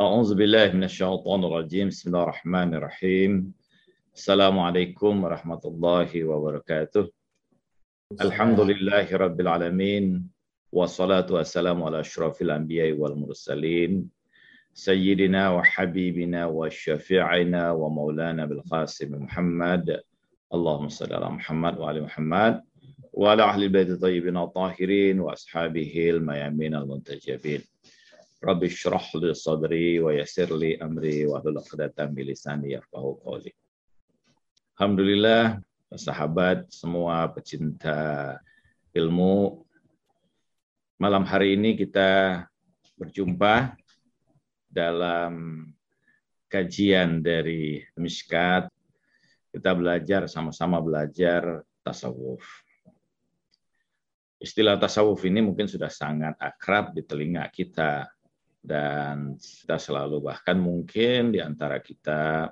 أعوذ بالله من الشيطان الرجيم. بسم الله الرحمن الرحيم. السلام عليكم ورحمة الله وبركاته. الحمد لله رب العالمين والصلاة والسلام على أشرف الأنبياء والمرسلين سيدنا وحبيبنا وشفيعنا ومولانا بالقاسم محمد. اللهم صل على محمد وعلى محمد وعلى أهل البيت الطيبين الطاهرين وأصحابه الميامين المنتجبين. Rabbi syrah li sadri wa amri wa hlul lisani. Alhamdulillah sahabat semua pecinta ilmu malam hari ini kita berjumpa dalam kajian dari Miskat. Kita belajar sama-sama belajar tasawuf. Istilah tasawuf ini mungkin sudah sangat akrab di telinga kita, dan kita selalu, bahkan mungkin di antara kita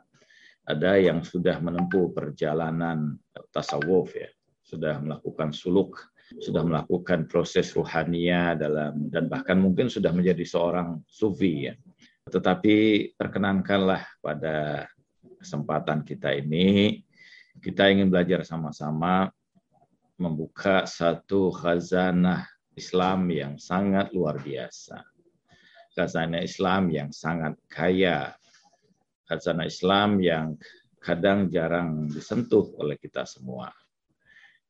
ada yang sudah menempuh perjalanan tasawuf ya, sudah melakukan suluk, sudah melakukan proses ruhania dalam dan bahkan mungkin sudah menjadi seorang sufi ya. Tetapi perkenankanlah pada kesempatan kita ini kita ingin belajar sama-sama membuka satu khazanah Islam yang sangat luar biasa. Khazanah Islam yang sangat kaya khazanah Islam yang kadang jarang disentuh oleh kita semua.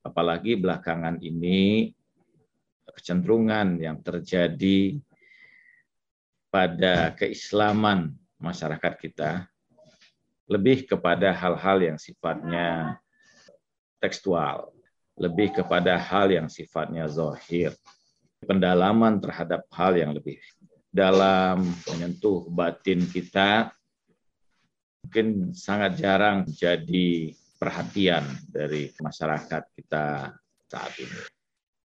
Apalagi belakangan ini kecenderungan yang terjadi pada keislaman masyarakat kita lebih kepada hal-hal yang sifatnya tekstual, lebih kepada hal yang sifatnya zohir, pendalaman terhadap hal yang lebih dalam menyentuh batin kita mungkin sangat jarang jadi perhatian dari masyarakat kita saat ini.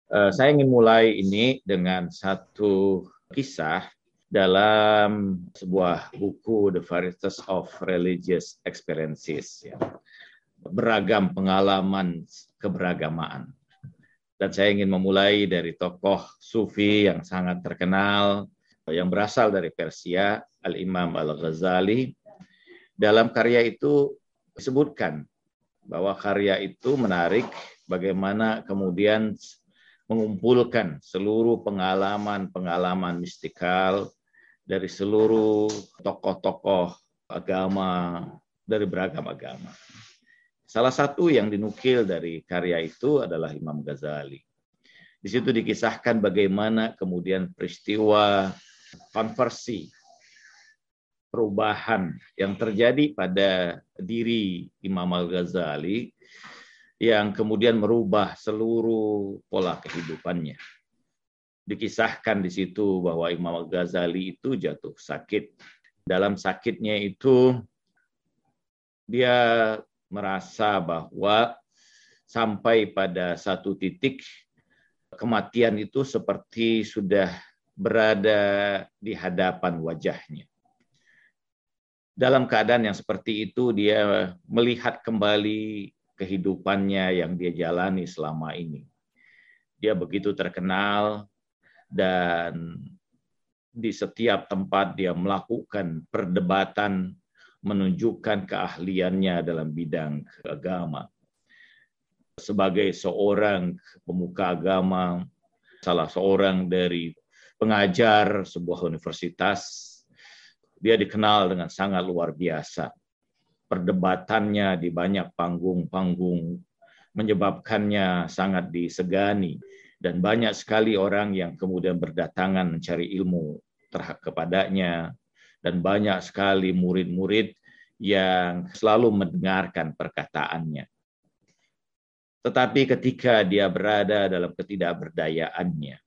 Uh, saya ingin mulai ini dengan satu kisah dalam sebuah buku The Varieties of Religious Experiences. Ya. Beragam pengalaman keberagamaan. Dan saya ingin memulai dari tokoh sufi yang sangat terkenal, yang berasal dari Persia, Al-Imam Al-Ghazali, dalam karya itu disebutkan bahwa karya itu menarik bagaimana kemudian mengumpulkan seluruh pengalaman-pengalaman mistikal dari seluruh tokoh-tokoh agama dari beragam agama. Salah satu yang dinukil dari karya itu adalah Imam Ghazali. Di situ dikisahkan bagaimana kemudian peristiwa konversi perubahan yang terjadi pada diri Imam Al-Ghazali yang kemudian merubah seluruh pola kehidupannya. Dikisahkan di situ bahwa Imam Al-Ghazali itu jatuh sakit. Dalam sakitnya itu dia merasa bahwa sampai pada satu titik kematian itu seperti sudah berada di hadapan wajahnya dalam keadaan yang seperti itu dia melihat kembali kehidupannya yang dia jalani selama ini. Dia begitu terkenal dan di setiap tempat dia melakukan perdebatan menunjukkan keahliannya dalam bidang agama. Sebagai seorang pemuka agama, salah seorang dari pengajar sebuah universitas dia dikenal dengan sangat luar biasa. Perdebatannya di banyak panggung-panggung menyebabkannya sangat disegani dan banyak sekali orang yang kemudian berdatangan mencari ilmu terhadap kepadanya dan banyak sekali murid-murid yang selalu mendengarkan perkataannya. Tetapi ketika dia berada dalam ketidakberdayaannya,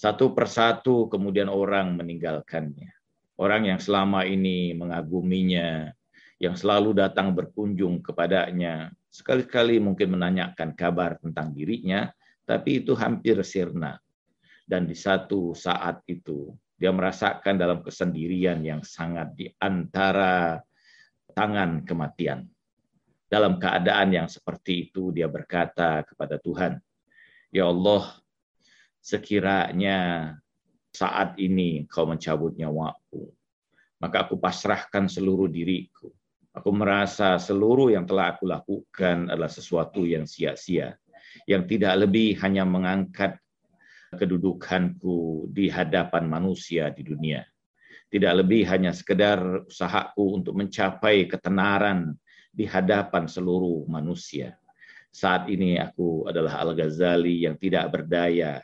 satu persatu kemudian orang meninggalkannya orang yang selama ini mengaguminya, yang selalu datang berkunjung kepadanya, sekali-kali mungkin menanyakan kabar tentang dirinya, tapi itu hampir sirna. Dan di satu saat itu, dia merasakan dalam kesendirian yang sangat di antara tangan kematian. Dalam keadaan yang seperti itu, dia berkata kepada Tuhan, "Ya Allah, sekiranya saat ini kau mencabut nyawaku, maka aku pasrahkan seluruh diriku. Aku merasa seluruh yang telah aku lakukan adalah sesuatu yang sia-sia, yang tidak lebih hanya mengangkat kedudukanku di hadapan manusia di dunia. Tidak lebih hanya sekedar usahaku untuk mencapai ketenaran di hadapan seluruh manusia. Saat ini aku adalah Al-Ghazali yang tidak berdaya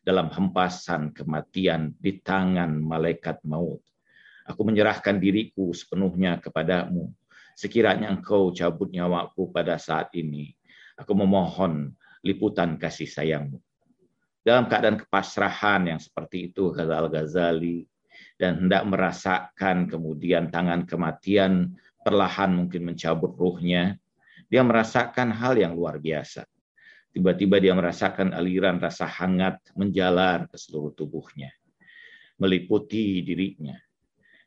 dalam hempasan kematian di tangan malaikat maut. Aku menyerahkan diriku sepenuhnya kepadamu. Sekiranya engkau cabut nyawaku pada saat ini, aku memohon liputan kasih sayangmu. Dalam keadaan kepasrahan yang seperti itu, kata Al-Ghazali, dan hendak merasakan kemudian tangan kematian perlahan mungkin mencabut ruhnya, dia merasakan hal yang luar biasa. Tiba-tiba dia merasakan aliran rasa hangat menjalar ke seluruh tubuhnya, meliputi dirinya.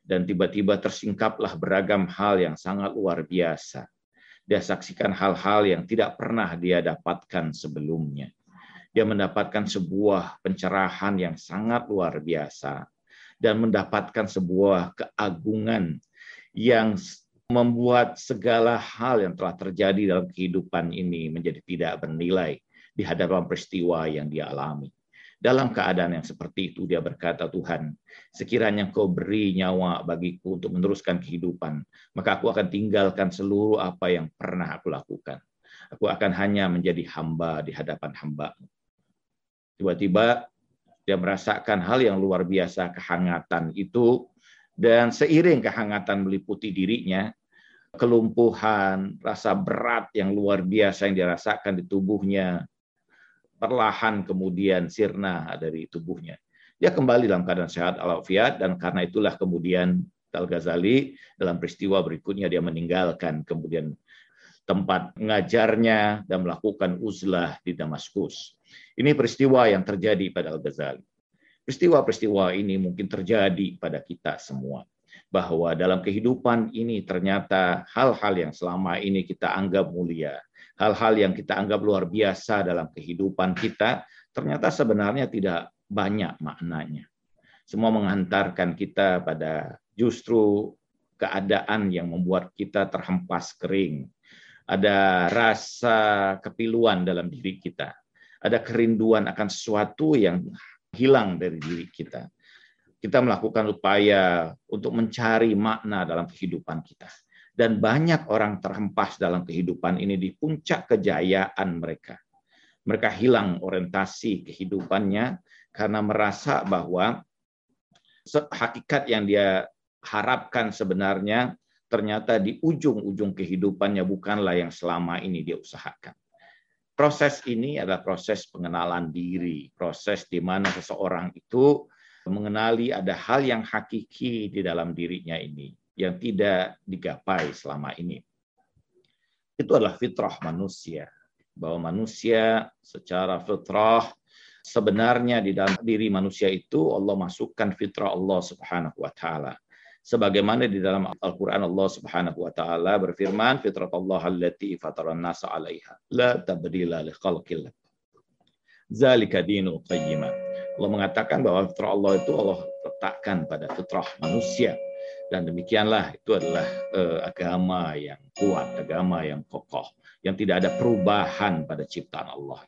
Dan tiba-tiba tersingkaplah beragam hal yang sangat luar biasa. Dia saksikan hal-hal yang tidak pernah dia dapatkan sebelumnya dia mendapatkan sebuah pencerahan yang sangat luar biasa dan mendapatkan sebuah keagungan yang membuat segala hal yang telah terjadi dalam kehidupan ini menjadi tidak bernilai di hadapan peristiwa yang dia alami. Dalam keadaan yang seperti itu dia berkata, Tuhan, sekiranya kau beri nyawa bagiku untuk meneruskan kehidupan, maka aku akan tinggalkan seluruh apa yang pernah aku lakukan. Aku akan hanya menjadi hamba di hadapan hamba Tiba-tiba dia merasakan hal yang luar biasa kehangatan itu dan seiring kehangatan meliputi dirinya kelumpuhan, rasa berat yang luar biasa yang dirasakan di tubuhnya perlahan kemudian sirna dari tubuhnya. Dia kembali dalam keadaan sehat alafiat dan karena itulah kemudian Al-Ghazali dalam peristiwa berikutnya dia meninggalkan kemudian tempat mengajarnya dan melakukan uzlah di Damaskus. Ini peristiwa yang terjadi pada Al-Ghazali. Peristiwa-peristiwa ini mungkin terjadi pada kita semua. Bahwa dalam kehidupan ini ternyata hal-hal yang selama ini kita anggap mulia, hal-hal yang kita anggap luar biasa dalam kehidupan kita, ternyata sebenarnya tidak banyak maknanya. Semua menghantarkan kita pada justru keadaan yang membuat kita terhempas kering. Ada rasa kepiluan dalam diri kita ada kerinduan akan sesuatu yang hilang dari diri kita. Kita melakukan upaya untuk mencari makna dalam kehidupan kita. Dan banyak orang terhempas dalam kehidupan ini di puncak kejayaan mereka. Mereka hilang orientasi kehidupannya karena merasa bahwa hakikat yang dia harapkan sebenarnya ternyata di ujung-ujung kehidupannya bukanlah yang selama ini dia usahakan. Proses ini adalah proses pengenalan diri, proses di mana seseorang itu mengenali ada hal yang hakiki di dalam dirinya ini yang tidak digapai selama ini. Itu adalah fitrah manusia, bahwa manusia secara fitrah sebenarnya di dalam diri manusia itu Allah masukkan fitrah Allah Subhanahu wa taala sebagaimana di dalam Al-Qur'an Allah Subhanahu wa taala berfirman fitratallah allati fataran nasa 'alaiha la tabdila li khalqillah zalika dinul qayyimah Allah mengatakan bahwa fitrah Allah itu Allah letakkan pada fitrah manusia dan demikianlah itu adalah uh, agama yang kuat, agama yang kokoh, yang tidak ada perubahan pada ciptaan Allah.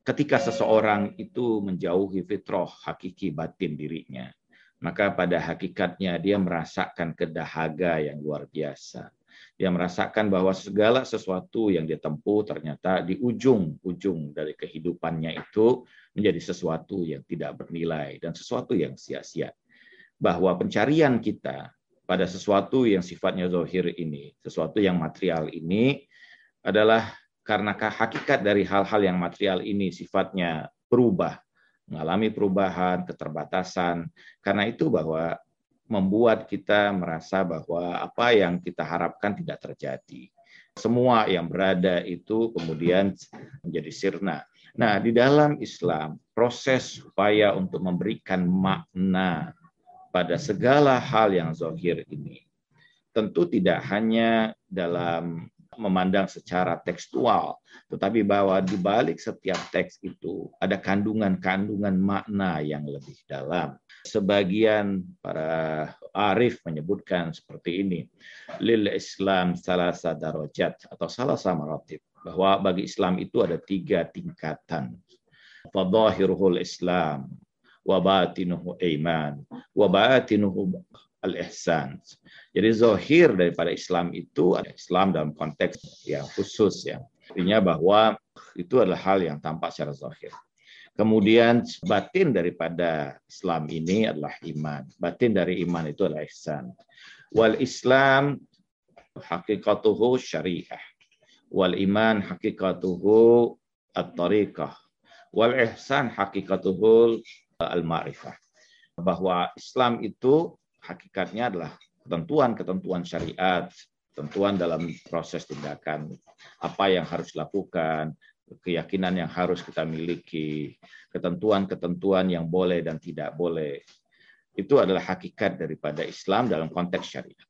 Ketika seseorang itu menjauhi fitrah hakiki batin dirinya, maka pada hakikatnya dia merasakan kedahaga yang luar biasa. Dia merasakan bahwa segala sesuatu yang dia tempuh ternyata di ujung-ujung dari kehidupannya itu menjadi sesuatu yang tidak bernilai dan sesuatu yang sia-sia. Bahwa pencarian kita pada sesuatu yang sifatnya zohir ini, sesuatu yang material ini adalah karena hakikat dari hal-hal yang material ini sifatnya berubah mengalami perubahan, keterbatasan. Karena itu bahwa membuat kita merasa bahwa apa yang kita harapkan tidak terjadi. Semua yang berada itu kemudian menjadi sirna. Nah, di dalam Islam, proses upaya untuk memberikan makna pada segala hal yang zohir ini tentu tidak hanya dalam memandang secara tekstual, tetapi bahwa di balik setiap teks itu ada kandungan-kandungan makna yang lebih dalam. Sebagian para Arif menyebutkan seperti ini. Lil Islam salah darajat atau salah maratib. Bahwa bagi Islam itu ada tiga tingkatan. Fadahiruhul Islam, wa batinuhu iman, wa batinuhu al-ihsan. Jadi zohir daripada Islam itu ada Islam dalam konteks yang khusus ya. Artinya bahwa itu adalah hal yang tampak secara zohir. Kemudian batin daripada Islam ini adalah iman. Batin dari iman itu adalah ihsan. Wal Islam hakikatuhu syariah. Wal iman hakikatuhu at-tariqah. Wal ihsan hakikatuhu al-ma'rifah. Bahwa Islam itu hakikatnya adalah ketentuan-ketentuan syariat, ketentuan dalam proses tindakan, apa yang harus dilakukan, keyakinan yang harus kita miliki, ketentuan-ketentuan yang boleh dan tidak boleh. Itu adalah hakikat daripada Islam dalam konteks syariat.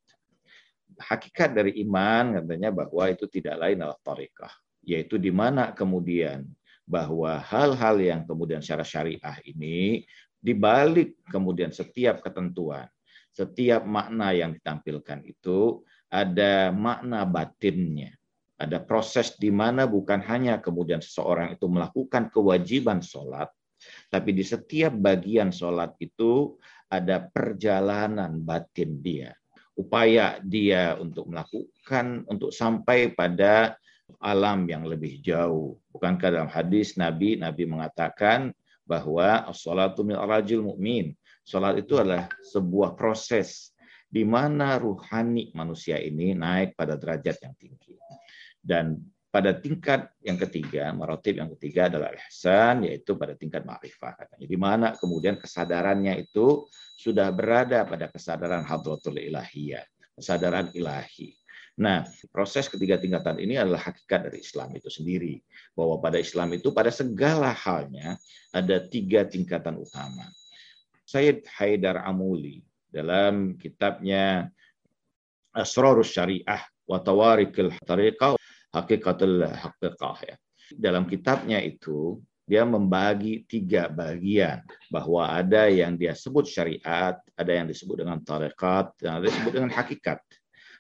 Hakikat dari iman katanya bahwa itu tidak lain adalah tarikah, yaitu di mana kemudian bahwa hal-hal yang kemudian secara syariah ini dibalik kemudian setiap ketentuan, setiap makna yang ditampilkan itu ada makna batinnya ada proses di mana bukan hanya kemudian seseorang itu melakukan kewajiban sholat, tapi di setiap bagian sholat itu ada perjalanan batin dia. Upaya dia untuk melakukan, untuk sampai pada alam yang lebih jauh. Bukankah dalam hadis Nabi, Nabi mengatakan bahwa sholatu min rajul mu'min. Sholat itu adalah sebuah proses di mana ruhani manusia ini naik pada derajat yang tinggi. Dan pada tingkat yang ketiga, marotib yang ketiga adalah ihsan, yaitu pada tingkat ma'rifah. Di mana kemudian kesadarannya itu sudah berada pada kesadaran hadratul ilahiyah, kesadaran ilahi. Nah, proses ketiga tingkatan ini adalah hakikat dari Islam itu sendiri. Bahwa pada Islam itu pada segala halnya ada tiga tingkatan utama. Sayyid Haidar Amuli dalam kitabnya Asrarus Syariah wa Tawarikil Tariqah Hakikatul Hakikah ya. Dalam kitabnya itu dia membagi tiga bagian bahwa ada yang dia sebut syariat, ada yang disebut dengan tarekat, dan ada yang disebut dengan hakikat.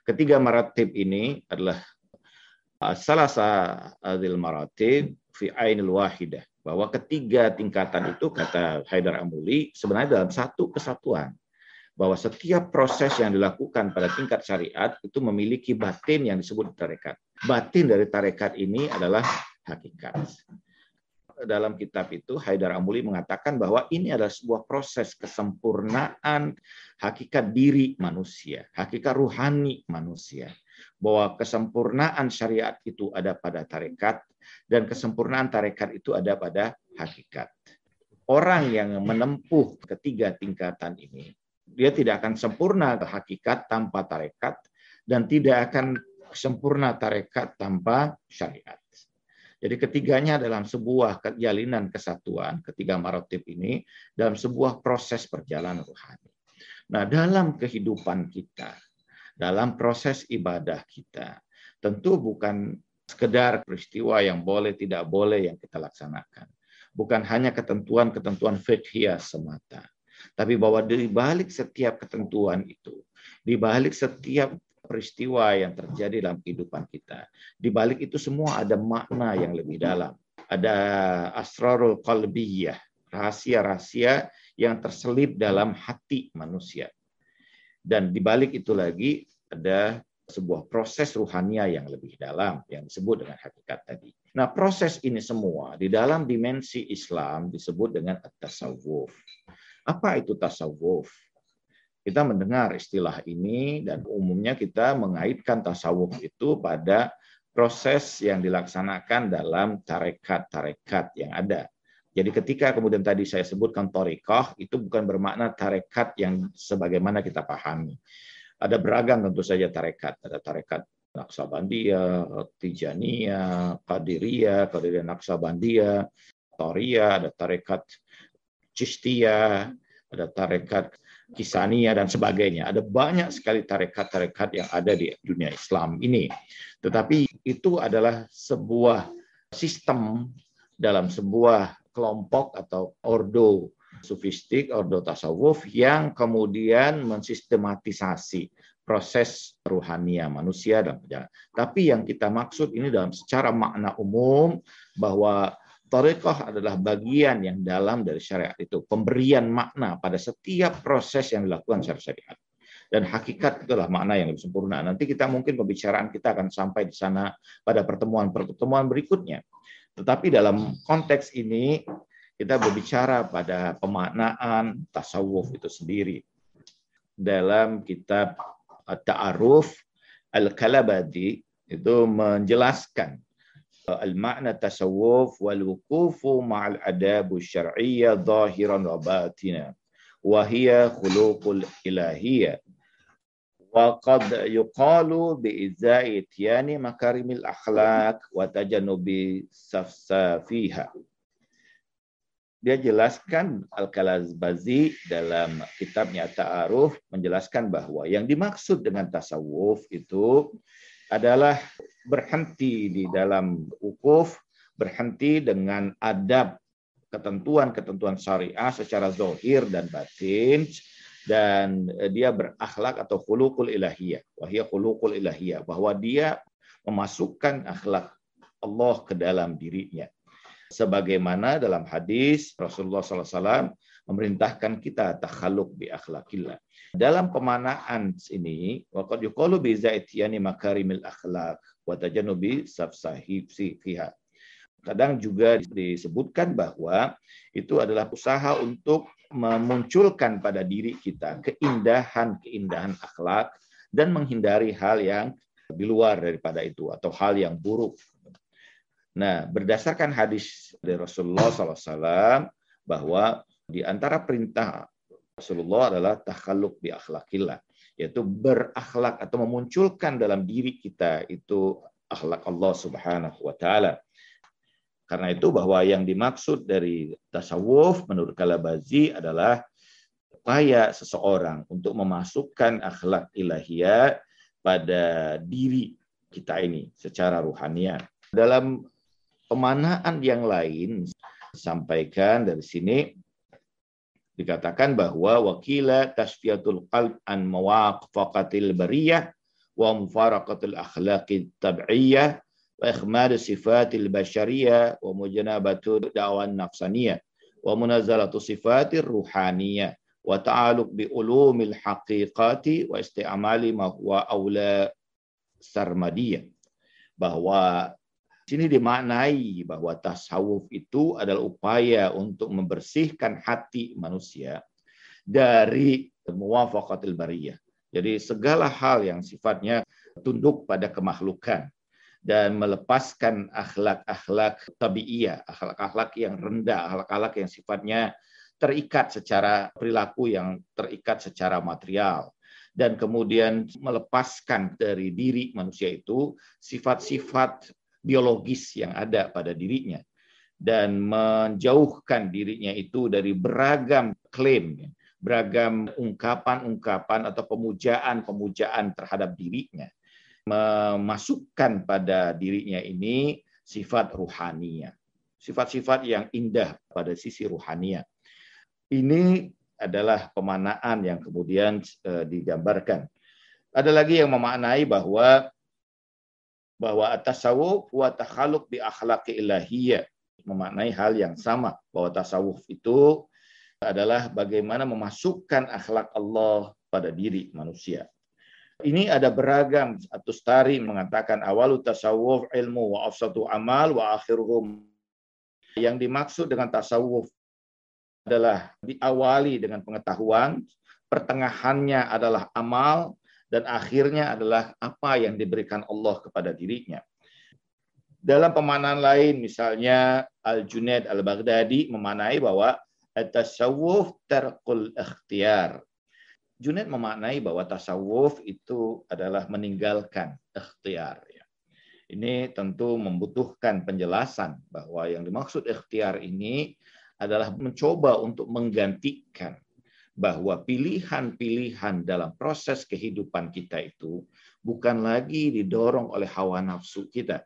Ketiga maratib ini adalah uh, salah satu maratib fi ainil wahidah bahwa ketiga tingkatan itu kata Haidar Amuli sebenarnya dalam satu kesatuan bahwa setiap proses yang dilakukan pada tingkat syariat itu memiliki batin yang disebut tarekat. Batin dari tarekat ini adalah hakikat. Dalam kitab itu Haidar Amuli mengatakan bahwa ini adalah sebuah proses kesempurnaan hakikat diri manusia, hakikat ruhani manusia. Bahwa kesempurnaan syariat itu ada pada tarekat dan kesempurnaan tarekat itu ada pada hakikat. Orang yang menempuh ketiga tingkatan ini dia tidak akan sempurna hakikat tanpa tarekat dan tidak akan sempurna tarekat tanpa syariat. Jadi ketiganya dalam sebuah jalinan kesatuan, ketiga marotip ini dalam sebuah proses perjalanan rohani. Nah, dalam kehidupan kita, dalam proses ibadah kita, tentu bukan sekedar peristiwa yang boleh tidak boleh yang kita laksanakan. Bukan hanya ketentuan-ketentuan fikih semata tapi bahwa di balik setiap ketentuan itu, di balik setiap peristiwa yang terjadi dalam kehidupan kita, di balik itu semua ada makna yang lebih dalam. Ada asrarul qalbiyah, rahasia-rahasia yang terselip dalam hati manusia. Dan di balik itu lagi ada sebuah proses ruhania yang lebih dalam yang disebut dengan hakikat tadi. Nah, proses ini semua di dalam dimensi Islam disebut dengan at-tasawuf. Apa itu tasawuf? Kita mendengar istilah ini dan umumnya kita mengaitkan tasawuf itu pada proses yang dilaksanakan dalam tarekat-tarekat yang ada. Jadi ketika kemudian tadi saya sebutkan torikoh, itu bukan bermakna tarekat yang sebagaimana kita pahami. Ada beragam tentu saja tarekat. Ada tarekat Naksabandia, Tijania, Qadiriyah, Qadiriyah Naksabandia, Toria, ada tarekat Cistia, ada tarekat Kisania dan sebagainya. Ada banyak sekali tarekat-tarekat yang ada di dunia Islam ini. Tetapi itu adalah sebuah sistem dalam sebuah kelompok atau ordo sufistik ordo tasawuf yang kemudian mensistematisasi proses ruhania manusia dan perjalanan. Tapi yang kita maksud ini dalam secara makna umum bahwa Tarekat adalah bagian yang dalam dari syariat itu. Pemberian makna pada setiap proses yang dilakukan secara syariat. Dan hakikat itulah makna yang lebih sempurna. Nanti kita mungkin pembicaraan kita akan sampai di sana pada pertemuan-pertemuan berikutnya. Tetapi dalam konteks ini kita berbicara pada pemaknaan tasawuf itu sendiri. Dalam kitab Ta'aruf Al-Kalabadi itu menjelaskan المعنى التصوف والوقوف مع الآداب الشرعية ظاهرا وباطنا وهي خلوق الإلهية وقد يقال بإزاء إتيان مكارم الأخلاق وتجنب سفسافيها dia jelaskan Al-Kalazbazi dalam kitabnya Ta'aruf menjelaskan bahwa yang dimaksud dengan tasawuf itu adalah berhenti di dalam ukuf, berhenti dengan adab ketentuan-ketentuan syariah secara zohir dan batin, dan dia berakhlak atau khulukul ilahiyah. Wahia khulukul ilahiyah. Bahwa dia memasukkan akhlak Allah ke dalam dirinya. Sebagaimana dalam hadis Rasulullah SAW memerintahkan kita takhaluk bi akhlakillah. Dalam pemanaan ini, waqad yuqalu bi zaitiyani makarimil akhlak wa tajannubi safsahi fiha. Kadang juga disebutkan bahwa itu adalah usaha untuk memunculkan pada diri kita keindahan-keindahan akhlak dan menghindari hal yang di luar daripada itu atau hal yang buruk. Nah, berdasarkan hadis dari Rasulullah SAW bahwa di antara perintah Rasulullah adalah takhaluk bi akhlakillah, yaitu berakhlak atau memunculkan dalam diri kita itu akhlak Allah Subhanahu wa taala. Karena itu bahwa yang dimaksud dari tasawuf menurut Kalabazi adalah upaya seseorang untuk memasukkan akhlak ilahiyah pada diri kita ini secara ruhania. Dalam pemanaan yang lain sampaikan dari sini dikatakan bahwa wakila tasfiyatul qalb an mawaqfaqatil bariyah wa mufaraqatil akhlaqit tab'iyah wa ikhmal sifatil bashariyah wa mujanabatu da'wan nafsaniyah wa munazalatu sifatir ruhaniyah wa ta'aluq bi ulumil haqiqati wa isti'amali ma huwa awla sarmadiyah. Bahwa sini dimaknai bahwa tasawuf itu adalah upaya untuk membersihkan hati manusia dari muwafaqatil bariyah. Jadi segala hal yang sifatnya tunduk pada kemakhlukan dan melepaskan akhlak-akhlak tabiiyah, akhlak-akhlak yang rendah, akhlak-akhlak yang sifatnya terikat secara perilaku yang terikat secara material dan kemudian melepaskan dari diri manusia itu sifat-sifat biologis yang ada pada dirinya dan menjauhkan dirinya itu dari beragam klaim, beragam ungkapan-ungkapan atau pemujaan-pemujaan terhadap dirinya. Memasukkan pada dirinya ini sifat ruhania, sifat-sifat yang indah pada sisi ruhania. Ini adalah pemanaan yang kemudian eh, digambarkan. Ada lagi yang memaknai bahwa bahwa tasawuf wa takhaluk bi akhlaqi ilahiyah memaknai hal yang sama bahwa tasawuf itu adalah bagaimana memasukkan akhlak Allah pada diri manusia. Ini ada beragam atau stari mengatakan awalu tasawuf ilmu wa afsatu amal wa akhiruhum. Yang dimaksud dengan tasawuf adalah diawali dengan pengetahuan, pertengahannya adalah amal, dan akhirnya adalah apa yang diberikan Allah kepada dirinya. Dalam pemanan lain, misalnya Al-Junaid Al-Baghdadi memanai bahwa tasawuf terkul ikhtiar. Junaid memaknai bahwa tasawuf itu adalah meninggalkan ikhtiar. Ya. Ini tentu membutuhkan penjelasan bahwa yang dimaksud ikhtiar ini adalah mencoba untuk menggantikan bahwa pilihan-pilihan dalam proses kehidupan kita itu bukan lagi didorong oleh hawa nafsu kita,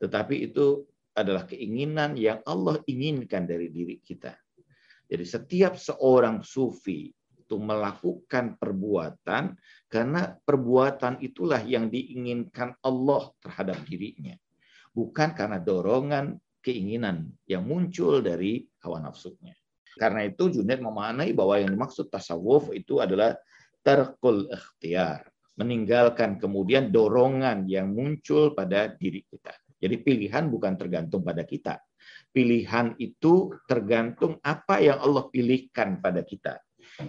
tetapi itu adalah keinginan yang Allah inginkan dari diri kita. Jadi setiap seorang sufi itu melakukan perbuatan karena perbuatan itulah yang diinginkan Allah terhadap dirinya. Bukan karena dorongan keinginan yang muncul dari hawa nafsunya. Karena itu Junaid memaknai bahwa yang dimaksud tasawuf itu adalah terkul ikhtiar. Meninggalkan kemudian dorongan yang muncul pada diri kita. Jadi pilihan bukan tergantung pada kita. Pilihan itu tergantung apa yang Allah pilihkan pada kita.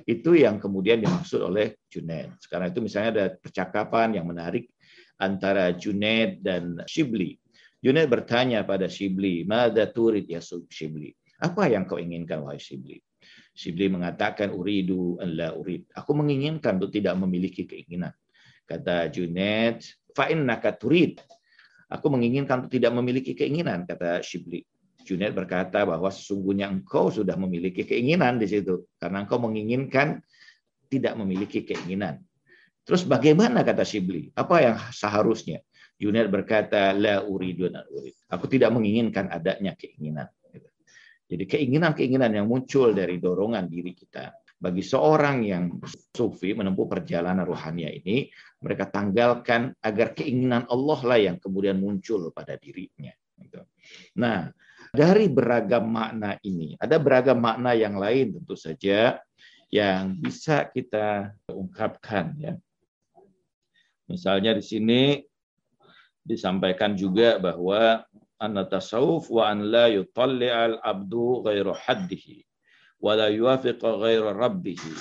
Itu yang kemudian dimaksud oleh Junaid. Sekarang itu misalnya ada percakapan yang menarik antara Junaid dan Shibli. Junaid bertanya pada Shibli, "Mada turid ya Shibli?" Apa yang kau inginkan wahai Shibli? Shibli mengatakan uridu an la urid. Aku menginginkan untuk tidak memiliki keinginan. Kata Junaid, fa innaka turid. Aku menginginkan untuk tidak memiliki keinginan, kata Shibli. Junaid berkata bahwa sesungguhnya engkau sudah memiliki keinginan di situ. Karena engkau menginginkan tidak memiliki keinginan. Terus bagaimana kata Shibli? Apa yang seharusnya? Junaid berkata, La uridu urid. Aku tidak menginginkan adanya keinginan. Jadi keinginan-keinginan yang muncul dari dorongan diri kita. Bagi seorang yang sufi menempuh perjalanan rohania ini, mereka tanggalkan agar keinginan Allah lah yang kemudian muncul pada dirinya. Gitu. Nah, dari beragam makna ini, ada beragam makna yang lain tentu saja yang bisa kita ungkapkan ya. Misalnya di sini disampaikan juga bahwa anna tasawuf wa an la yutalli al abdu ghairu haddihi wa la yuwafiqa ghairu rabbihi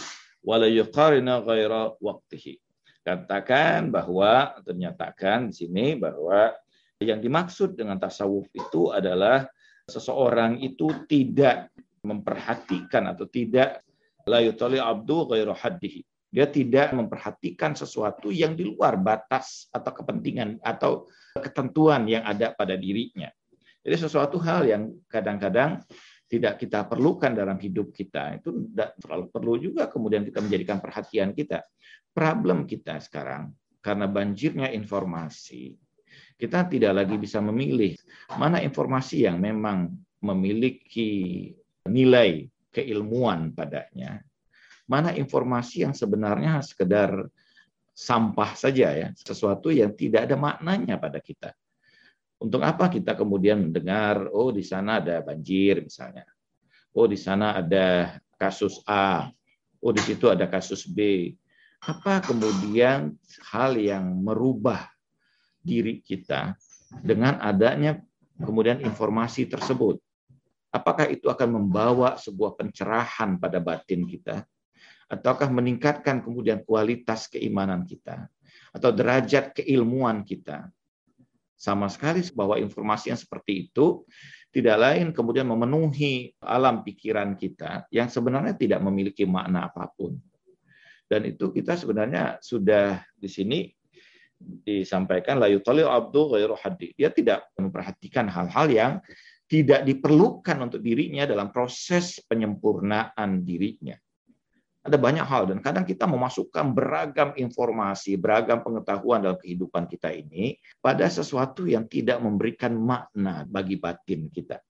wa la yuqarina ghairu waqtihi. Katakan bahwa ternyatakan di sini bahwa yang dimaksud dengan tasawuf itu adalah seseorang itu tidak memperhatikan atau tidak la yutali abdu ghairu haddihi dia tidak memperhatikan sesuatu yang di luar batas atau kepentingan atau ketentuan yang ada pada dirinya. Jadi sesuatu hal yang kadang-kadang tidak kita perlukan dalam hidup kita itu tidak terlalu perlu juga kemudian kita menjadikan perhatian kita. Problem kita sekarang karena banjirnya informasi, kita tidak lagi bisa memilih mana informasi yang memang memiliki nilai keilmuan padanya mana informasi yang sebenarnya sekedar sampah saja ya, sesuatu yang tidak ada maknanya pada kita. Untuk apa kita kemudian mendengar, oh di sana ada banjir misalnya, oh di sana ada kasus A, oh di situ ada kasus B. Apa kemudian hal yang merubah diri kita dengan adanya kemudian informasi tersebut? Apakah itu akan membawa sebuah pencerahan pada batin kita? Ataukah meningkatkan kemudian kualitas keimanan kita atau derajat keilmuan kita. Sama sekali bahwa informasi yang seperti itu tidak lain kemudian memenuhi alam pikiran kita yang sebenarnya tidak memiliki makna apa pun. Dan itu kita sebenarnya sudah di sini disampaikan la yutali abdu ghairu. Dia tidak memperhatikan hal-hal yang tidak diperlukan untuk dirinya dalam proses penyempurnaan dirinya. Ada banyak hal dan kadang kita memasukkan beragam informasi, beragam pengetahuan dalam kehidupan kita ini pada sesuatu yang tidak memberikan makna bagi batin kita.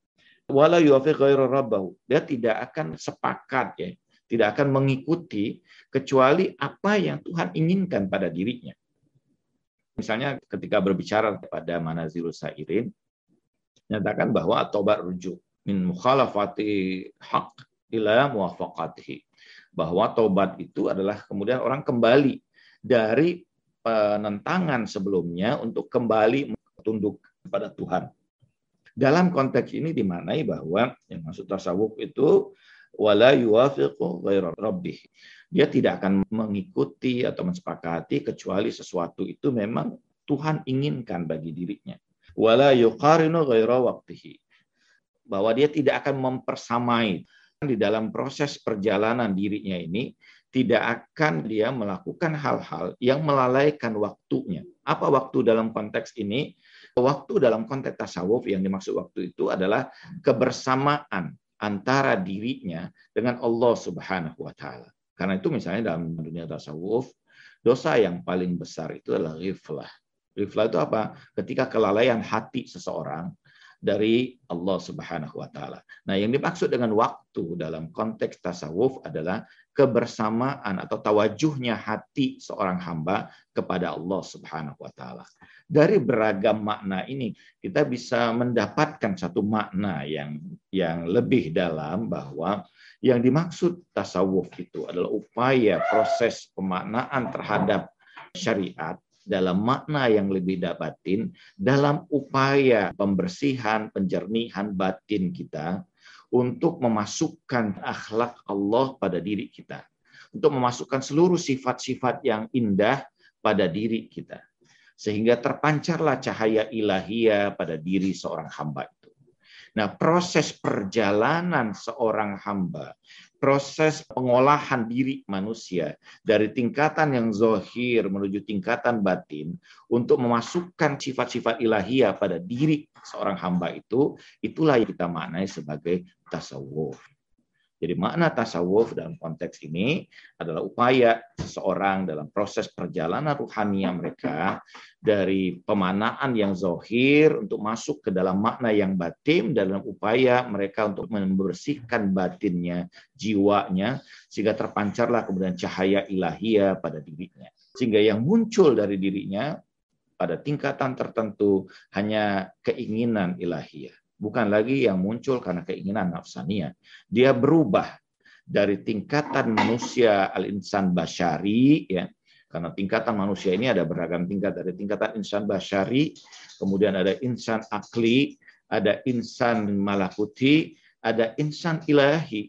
Wala Dia tidak akan sepakat ya, tidak akan mengikuti kecuali apa yang Tuhan inginkan pada dirinya. Misalnya ketika berbicara pada Manazilus Sairin, nyatakan bahwa tobat rujuk min mukhalafati haq ila muwafaqatihi bahwa tobat itu adalah kemudian orang kembali dari penentangan sebelumnya untuk kembali tunduk kepada Tuhan. Dalam konteks ini dimaknai bahwa yang maksud tasawuf itu wala yuwafiqu rabbih. Dia tidak akan mengikuti atau mensepakati kecuali sesuatu itu memang Tuhan inginkan bagi dirinya. Wala yuqarinu ghairu waqtihi. Bahwa dia tidak akan mempersamai di dalam proses perjalanan dirinya ini tidak akan dia melakukan hal-hal yang melalaikan waktunya. Apa waktu dalam konteks ini? Waktu dalam konteks tasawuf yang dimaksud waktu itu adalah kebersamaan antara dirinya dengan Allah Subhanahu wa taala. Karena itu misalnya dalam dunia tasawuf, dosa yang paling besar itu adalah riflah. Riflah itu apa? Ketika kelalaian hati seseorang dari Allah Subhanahu wa taala. Nah, yang dimaksud dengan waktu dalam konteks tasawuf adalah kebersamaan atau tawajuhnya hati seorang hamba kepada Allah Subhanahu wa taala. Dari beragam makna ini kita bisa mendapatkan satu makna yang yang lebih dalam bahwa yang dimaksud tasawuf itu adalah upaya proses pemaknaan terhadap syariat dalam makna yang lebih batin, dalam upaya pembersihan, penjernihan batin kita untuk memasukkan akhlak Allah pada diri kita. Untuk memasukkan seluruh sifat-sifat yang indah pada diri kita. Sehingga terpancarlah cahaya ilahiyah pada diri seorang hamba itu. Nah, proses perjalanan seorang hamba proses pengolahan diri manusia dari tingkatan yang zohir menuju tingkatan batin untuk memasukkan sifat-sifat ilahiyah pada diri seorang hamba itu, itulah yang kita maknai sebagai tasawuf. Jadi makna tasawuf dalam konteks ini adalah upaya seseorang dalam proses perjalanan ruhania mereka dari pemanaan yang zohir untuk masuk ke dalam makna yang batin dalam upaya mereka untuk membersihkan batinnya, jiwanya, sehingga terpancarlah kemudian cahaya ilahiyah pada dirinya. Sehingga yang muncul dari dirinya pada tingkatan tertentu hanya keinginan ilahiyah bukan lagi yang muncul karena keinginan nafsania. Dia berubah dari tingkatan manusia al-insan basyari ya. Karena tingkatan manusia ini ada beragam tingkat. Dari tingkatan insan basyari kemudian ada insan akli ada insan malakuti ada insan ilahi.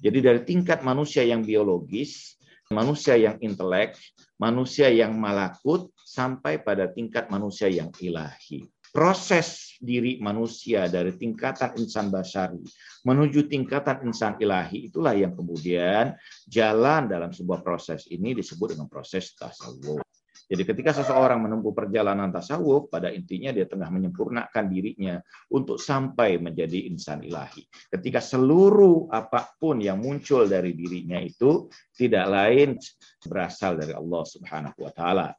Jadi dari tingkat manusia yang biologis manusia yang intelek manusia yang malakut sampai pada tingkat manusia yang ilahi proses diri manusia dari tingkatan insan basari menuju tingkatan insan ilahi itulah yang kemudian jalan dalam sebuah proses ini disebut dengan proses tasawuf. Jadi ketika seseorang menempuh perjalanan tasawuf, pada intinya dia tengah menyempurnakan dirinya untuk sampai menjadi insan ilahi. Ketika seluruh apa pun yang muncul dari dirinya itu tidak lain berasal dari Allah Subhanahu wa taala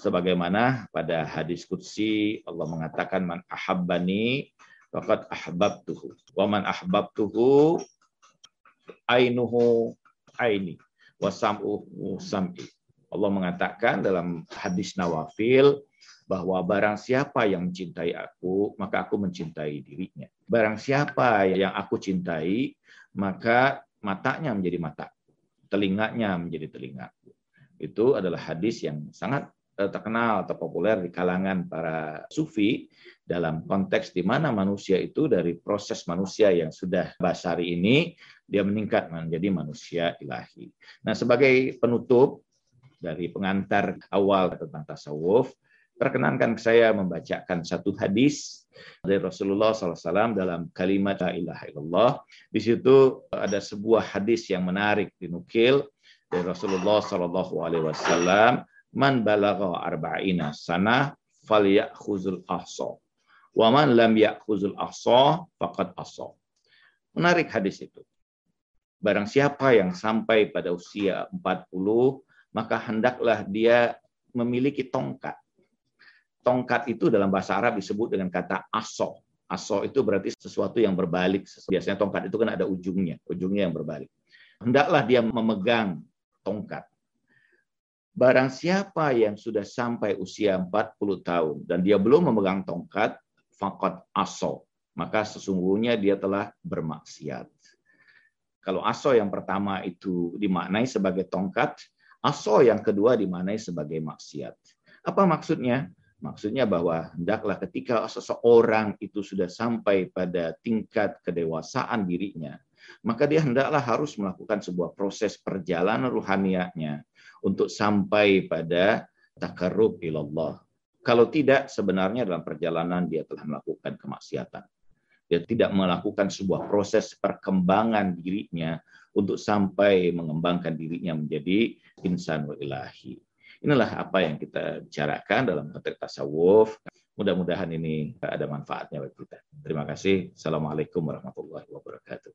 sebagaimana pada hadis qudsi Allah mengatakan man ahabbani faqad ahbabtuhu wa man ahbabtuhu ainuhu aini wa sam'uhu sam'i Allah mengatakan dalam hadis Nawafil bahwa barang siapa yang mencintai aku, maka aku mencintai dirinya. Barang siapa yang aku cintai, maka matanya menjadi mata, telinganya menjadi telingaku. Itu adalah hadis yang sangat terkenal atau populer di kalangan para sufi dalam konteks di mana manusia itu dari proses manusia yang sudah basari ini dia meningkat menjadi manusia ilahi. Nah, sebagai penutup dari pengantar awal tentang tasawuf, perkenankan saya membacakan satu hadis dari Rasulullah SAW dalam kalimat La ilaha illallah. Di situ ada sebuah hadis yang menarik dinukil dari Rasulullah SAW man balagha arba'ina sana falyakhuzul ahsa. Wa man lam yakhuzul ahsa faqad asa menarik hadis itu. Barang siapa yang sampai pada usia 40 maka hendaklah dia memiliki tongkat. Tongkat itu dalam bahasa Arab disebut dengan kata aso. Aso itu berarti sesuatu yang berbalik. Biasanya tongkat itu kan ada ujungnya ujungnya yang berbalik. Hendaklah dia memegang tongkat Barang siapa yang sudah sampai usia 40 tahun dan dia belum memegang tongkat, fakot aso, maka sesungguhnya dia telah bermaksiat. Kalau aso yang pertama itu dimaknai sebagai tongkat, aso yang kedua dimaknai sebagai maksiat. Apa maksudnya? Maksudnya bahwa hendaklah ketika seseorang itu sudah sampai pada tingkat kedewasaan dirinya, maka dia hendaklah harus melakukan sebuah proses perjalanan ruhaniahnya untuk sampai pada takarrub ilallah. Kalau tidak, sebenarnya dalam perjalanan dia telah melakukan kemaksiatan. Dia tidak melakukan sebuah proses perkembangan dirinya untuk sampai mengembangkan dirinya menjadi insan ilahi. Inilah apa yang kita bicarakan dalam konteks tasawuf. Mudah-mudahan ini ada manfaatnya bagi kita. Terima kasih. Assalamualaikum warahmatullahi wabarakatuh.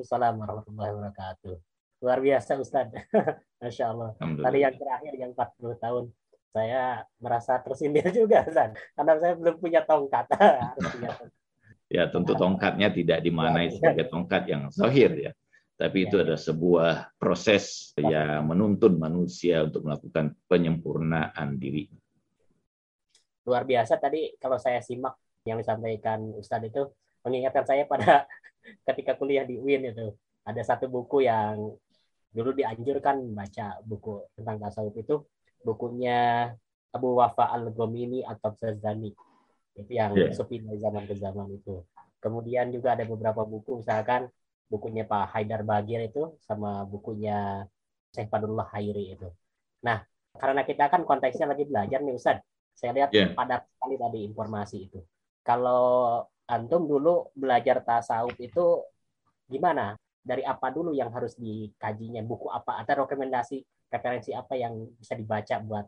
Assalamualaikum warahmatullahi wabarakatuh. Luar biasa Ustaz. Masya Allah. Tadi yang terakhir yang 40 tahun. Saya merasa tersindir juga Ustaz. Karena saya belum punya tongkat. Harus punya tongkat. Ya, tentu tongkatnya tidak dimanai sebagai tongkat yang zahir ya. Tapi itu ada sebuah proses yang menuntun manusia untuk melakukan penyempurnaan diri. Luar biasa tadi kalau saya simak yang disampaikan Ustadz itu mengingatkan saya pada ketika kuliah di UIN itu ada satu buku yang dulu dianjurkan baca buku tentang tasawuf itu bukunya Abu Wafa Al-Gomini atau Zazani itu yang yeah. sufi dari zaman ke zaman itu. Kemudian juga ada beberapa buku misalkan bukunya Pak Haidar Bagir itu sama bukunya Syekh Fadullah Hairi itu. Nah karena kita kan konteksnya lagi belajar nih Ustaz. Saya lihat yeah. padat sekali tadi informasi itu. Kalau antum dulu belajar tasawuf itu gimana dari apa dulu yang harus dikajinya? Buku apa atau rekomendasi referensi apa yang bisa dibaca buat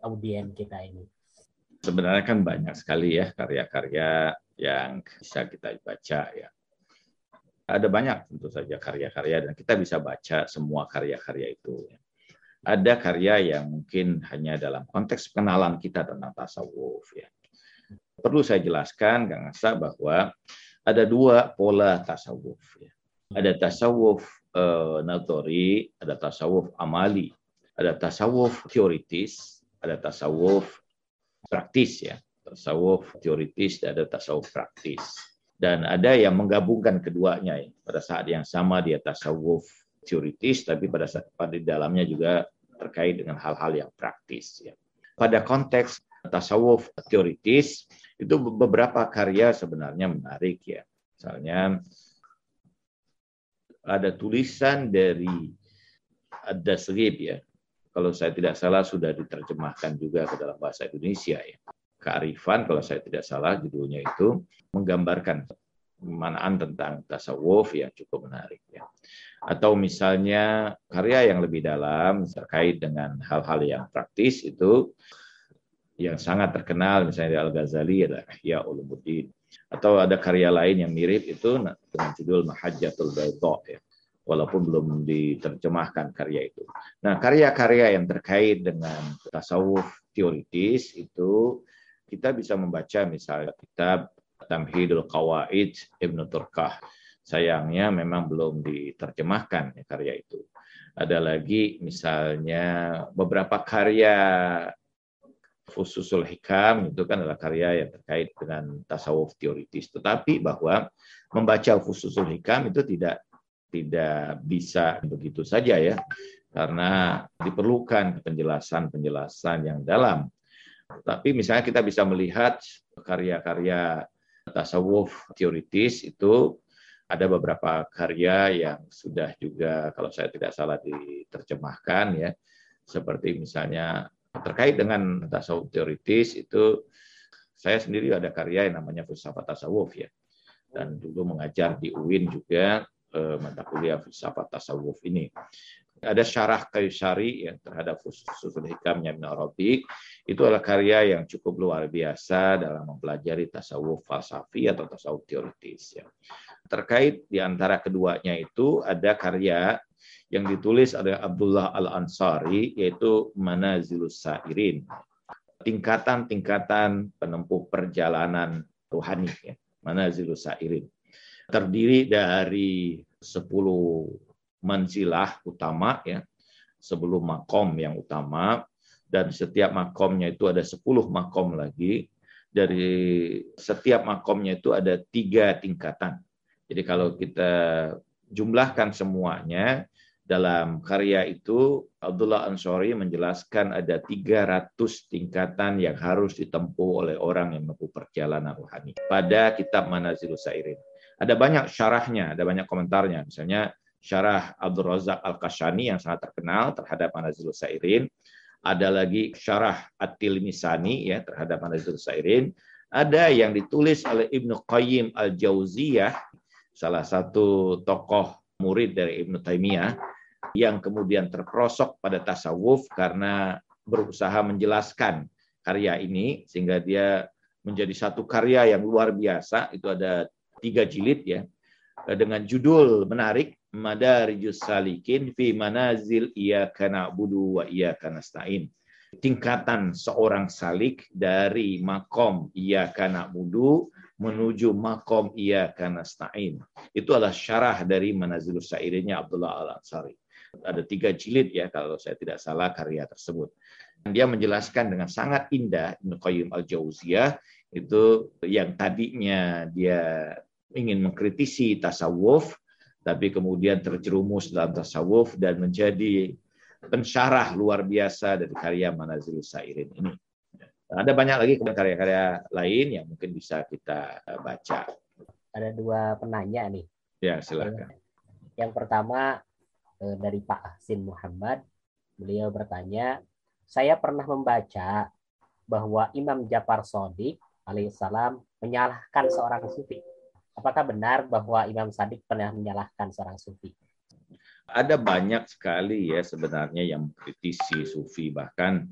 audien kita ini? Sebenarnya kan banyak sekali ya karya-karya yang bisa kita baca ya. Ada banyak tentu saja karya-karya dan kita bisa baca semua karya-karya itu ya. ada karya yang mungkin hanya dalam konteks pengenalan kita tentang tasawuf ya. Perlu saya jelaskan Kang Asa bahwa ada dua pola tasawuf ya ada tasawuf uh, natori, ada tasawuf amali, ada tasawuf teoritis, ada tasawuf praktis ya. Tasawuf teoritis dan ada tasawuf praktis. Dan ada yang menggabungkan keduanya ya. Pada saat yang sama dia tasawuf teoritis tapi pada saat pada dalamnya juga terkait dengan hal-hal yang praktis ya. Pada konteks tasawuf teoritis itu beberapa karya sebenarnya menarik ya. Misalnya ada tulisan dari Ad-Dasrib ya. Kalau saya tidak salah sudah diterjemahkan juga ke dalam bahasa Indonesia ya. Kearifan kalau saya tidak salah judulnya itu menggambarkan pemanaan tentang tasawuf yang cukup menarik ya. Atau misalnya karya yang lebih dalam terkait dengan hal-hal yang praktis itu yang sangat terkenal misalnya Al-Ghazali adalah Ya Ulumuddin atau ada karya lain yang mirip itu dengan judul Mahajjatul Baydha ya walaupun belum diterjemahkan karya itu. Nah, karya-karya yang terkait dengan tasawuf teoritis itu kita bisa membaca misalnya kitab Tamhidul Qawaid Ibnu Turkah. Sayangnya memang belum diterjemahkan ya, karya itu. Ada lagi misalnya beberapa karya Fususul Hikam itu kan adalah karya yang terkait dengan tasawuf teoritis. Tetapi bahwa membaca Fususul Hikam itu tidak tidak bisa begitu saja ya, karena diperlukan penjelasan-penjelasan yang dalam. Tapi misalnya kita bisa melihat karya-karya tasawuf teoritis itu ada beberapa karya yang sudah juga kalau saya tidak salah diterjemahkan ya seperti misalnya terkait dengan tasawuf teoritis itu saya sendiri ada karya yang namanya filsafat tasawuf ya. Dan dulu mengajar di UIN juga eh, mata kuliah filsafat tasawuf ini. Ada syarah Kaisari yang terhadap Fusul Hikamnya Ibn Arabi. Itu adalah karya yang cukup luar biasa dalam mempelajari tasawuf falsafi atau tasawuf teoritis ya. Terkait di antara keduanya itu ada karya yang ditulis oleh Abdullah Al-Ansari yaitu Manazilus Sa'irin. Tingkatan-tingkatan penempuh perjalanan rohani ya. Manazilus Sa'irin. Terdiri dari 10 manzilah utama ya. Sebelum makom yang utama dan setiap makomnya itu ada 10 makom lagi. Dari setiap makomnya itu ada tiga tingkatan. Jadi kalau kita jumlahkan semuanya, dalam karya itu Abdullah Ansori menjelaskan ada 300 tingkatan yang harus ditempuh oleh orang yang menempuh perjalanan rohani pada kitab Manazilus Sairin. Ada banyak syarahnya, ada banyak komentarnya. Misalnya syarah Abdul Razak Al-Kashani yang sangat terkenal terhadap Manazilus Sairin. Ada lagi syarah At-Tilmisani ya terhadap Manazilus Sairin. Ada yang ditulis oleh Ibnu Qayyim Al-Jauziyah, salah satu tokoh murid dari Ibnu Taimiyah yang kemudian terperosok pada tasawuf karena berusaha menjelaskan karya ini sehingga dia menjadi satu karya yang luar biasa itu ada tiga jilid ya dengan judul menarik Madarijus Salikin fi Manazil Iyyaka Na'budu wa Iyyaka Nasta'in tingkatan seorang salik dari makom Iyyaka Na'budu menuju makom iya karena stain. Itu adalah syarah dari Manazilus Sairinnya Abdullah Al-Ansari. Ada tiga jilid ya kalau saya tidak salah karya tersebut. Dia menjelaskan dengan sangat indah Ibnu Qayyim Al-Jauziyah itu yang tadinya dia ingin mengkritisi tasawuf tapi kemudian terjerumus dalam tasawuf dan menjadi pensyarah luar biasa dari karya Manazilus Sairin ini. Ada banyak lagi karya-karya lain yang mungkin bisa kita eh, baca. Ada dua penanya nih. Ya, silakan. Yang pertama dari Pak Ahsin Muhammad. Beliau bertanya, saya pernah membaca bahwa Imam Jafar Sodik alaihissalam menyalahkan seorang sufi. Apakah benar bahwa Imam Sadik pernah menyalahkan seorang sufi? ada banyak sekali ya sebenarnya yang mengkritisi sufi bahkan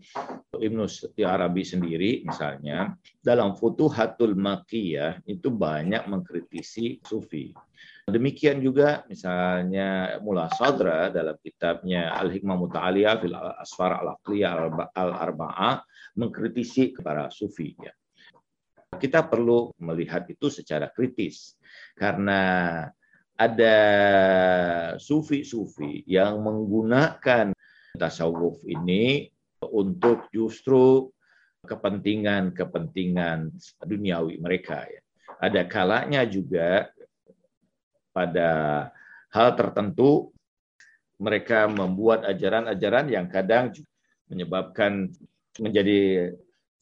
Ibnu Arabi sendiri misalnya dalam Futuhatul Makiyah itu banyak mengkritisi sufi. Demikian juga misalnya Mula Sadra dalam kitabnya Al-Hikmah Muta'aliyah fil Asfar Al-Aqliyah Al-Arba'ah mengkritisi kepada sufi ya. Kita perlu melihat itu secara kritis karena ada sufi-sufi yang menggunakan tasawuf ini untuk justru kepentingan-kepentingan duniawi mereka ya. Ada kalanya juga pada hal tertentu mereka membuat ajaran-ajaran yang kadang menyebabkan menjadi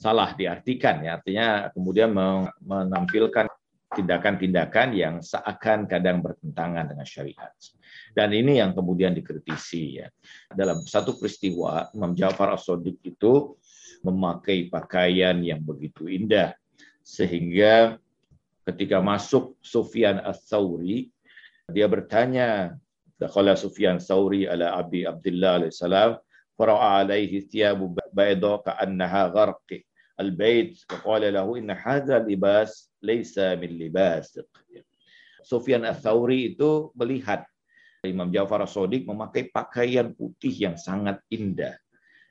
salah diartikan ya artinya kemudian menampilkan tindakan-tindakan yang seakan kadang bertentangan dengan syariat. Dan ini yang kemudian dikritisi ya. Dalam satu peristiwa Imam Ja'far As-Sadiq itu memakai pakaian yang begitu indah sehingga ketika masuk Sufyan Ats-Tsauri dia bertanya Dakhala Sufyan Tsauri ala Abi Abdullah alaihi salam fara'a alaihi thiyabu bayda ka'annaha gharqi al-bait faqala lahu inna hadha libas laisa min libas. Sufyan ats-Tsauri itu melihat Imam Ja'far as-Shadiq memakai pakaian putih yang sangat indah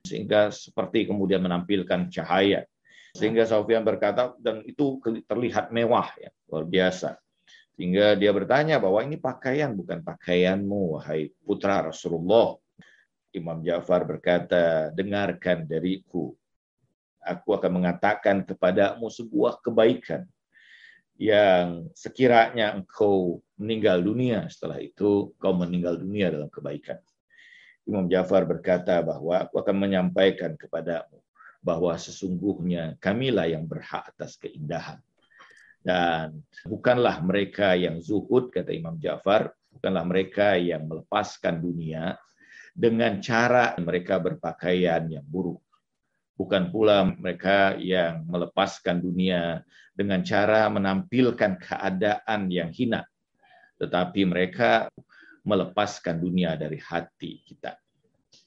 sehingga seperti kemudian menampilkan cahaya. Sehingga Sufyan berkata dan itu terlihat mewah ya, luar biasa. Sehingga dia bertanya bahwa ini pakaian bukan pakaianmu wahai putra Rasulullah. Imam Ja'far berkata, "Dengarkan dariku. Aku akan mengatakan kepadamu sebuah kebaikan yang sekiranya engkau meninggal dunia setelah itu kau meninggal dunia dalam kebaikan. Imam Ja'far berkata bahwa aku akan menyampaikan kepadamu bahwa sesungguhnya kamilah yang berhak atas keindahan. Dan bukanlah mereka yang zuhud, kata Imam Ja'far, bukanlah mereka yang melepaskan dunia dengan cara mereka berpakaian yang buruk bukan pula mereka yang melepaskan dunia dengan cara menampilkan keadaan yang hina, tetapi mereka melepaskan dunia dari hati kita.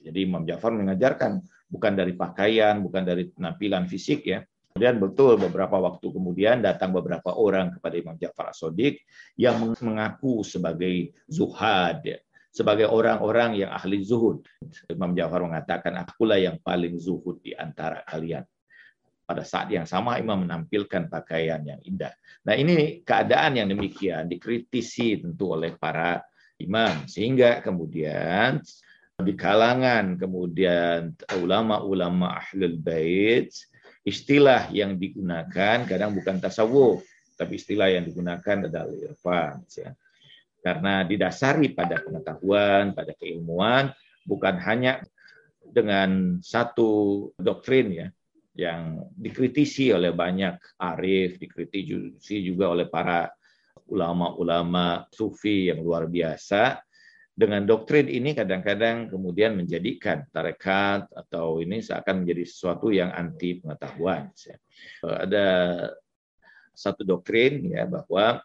Jadi Imam Ja'far mengajarkan bukan dari pakaian, bukan dari penampilan fisik ya. Kemudian betul beberapa waktu kemudian datang beberapa orang kepada Imam Ja'far As-Sadiq yang mengaku sebagai zuhad sebagai orang-orang yang ahli zuhud. Imam Ja'far mengatakan, akulah yang paling zuhud di antara kalian. Pada saat yang sama Imam menampilkan pakaian yang indah. Nah ini keadaan yang demikian dikritisi tentu oleh para imam. Sehingga kemudian di kalangan kemudian ulama-ulama ahlul bait istilah yang digunakan kadang bukan tasawuf tapi istilah yang digunakan adalah irfan ya karena didasari pada pengetahuan, pada keilmuan, bukan hanya dengan satu doktrin ya yang dikritisi oleh banyak arif, dikritisi juga oleh para ulama-ulama sufi yang luar biasa. Dengan doktrin ini kadang-kadang kemudian menjadikan tarekat atau ini seakan menjadi sesuatu yang anti pengetahuan. Ada satu doktrin ya bahwa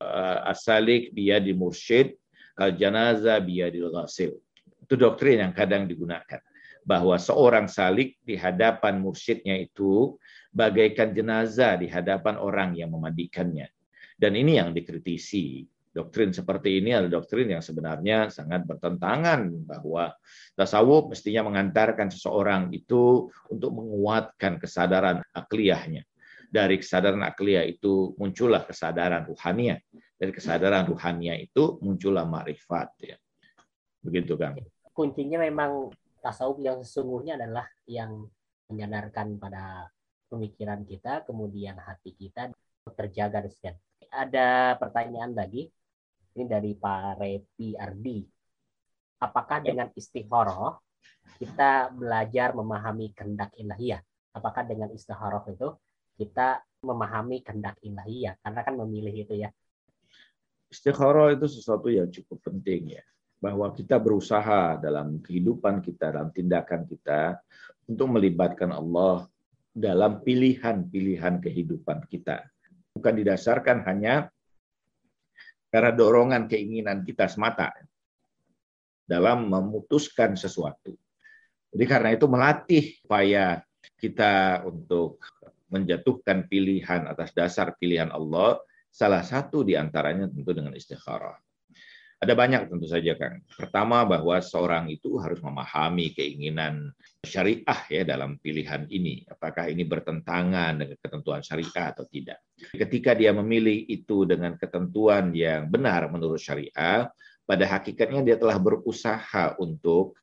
uh, asalik di mursyid, al janaza di ghasil. Itu doktrin yang kadang digunakan. Bahwa seorang salik di hadapan mursyidnya itu bagaikan jenazah di hadapan orang yang memandikannya. Dan ini yang dikritisi. Doktrin seperti ini adalah doktrin yang sebenarnya sangat bertentangan bahwa tasawuf mestinya mengantarkan seseorang itu untuk menguatkan kesadaran akliyahnya Dari kesadaran akliyah itu muncullah kesadaran ruhania. Dari kesadaran ruhania itu muncullah makrifat ya. Begitu kan. Kuncinya memang tasawuf yang sesungguhnya adalah yang menyadarkan pada pemikiran kita, kemudian hati kita terjaga dan Ada pertanyaan lagi, ini dari Pak Repi Ardi. Apakah dengan istikharah kita belajar memahami kehendak ilahiyah? Apakah dengan istikharah itu kita memahami kehendak ilahiyah? Karena kan memilih itu ya. Istikharah itu sesuatu yang cukup penting ya bahwa kita berusaha dalam kehidupan kita, dalam tindakan kita untuk melibatkan Allah dalam pilihan-pilihan kehidupan kita. Bukan didasarkan hanya karena dorongan keinginan kita semata dalam memutuskan sesuatu. Jadi karena itu melatih supaya kita untuk menjatuhkan pilihan atas dasar pilihan Allah, salah satu di antaranya tentu dengan istikharah. Ada banyak tentu saja Kang. Pertama bahwa seorang itu harus memahami keinginan syariah ya dalam pilihan ini. Apakah ini bertentangan dengan ketentuan syariah atau tidak. Ketika dia memilih itu dengan ketentuan yang benar menurut syariah, pada hakikatnya dia telah berusaha untuk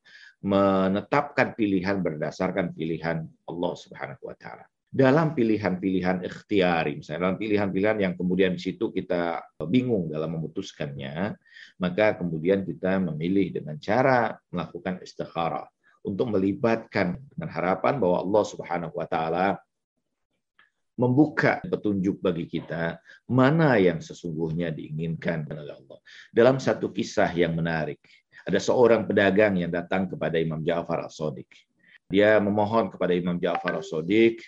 menetapkan pilihan berdasarkan pilihan Allah Subhanahu wa taala dalam pilihan-pilihan ikhtiari, misalnya dalam pilihan-pilihan yang kemudian di situ kita bingung dalam memutuskannya, maka kemudian kita memilih dengan cara melakukan istikharah untuk melibatkan dengan harapan bahwa Allah Subhanahu wa taala membuka petunjuk bagi kita mana yang sesungguhnya diinginkan oleh Allah. Dalam satu kisah yang menarik, ada seorang pedagang yang datang kepada Imam Ja'far As-Sadiq. Dia memohon kepada Imam Ja'far As-Sadiq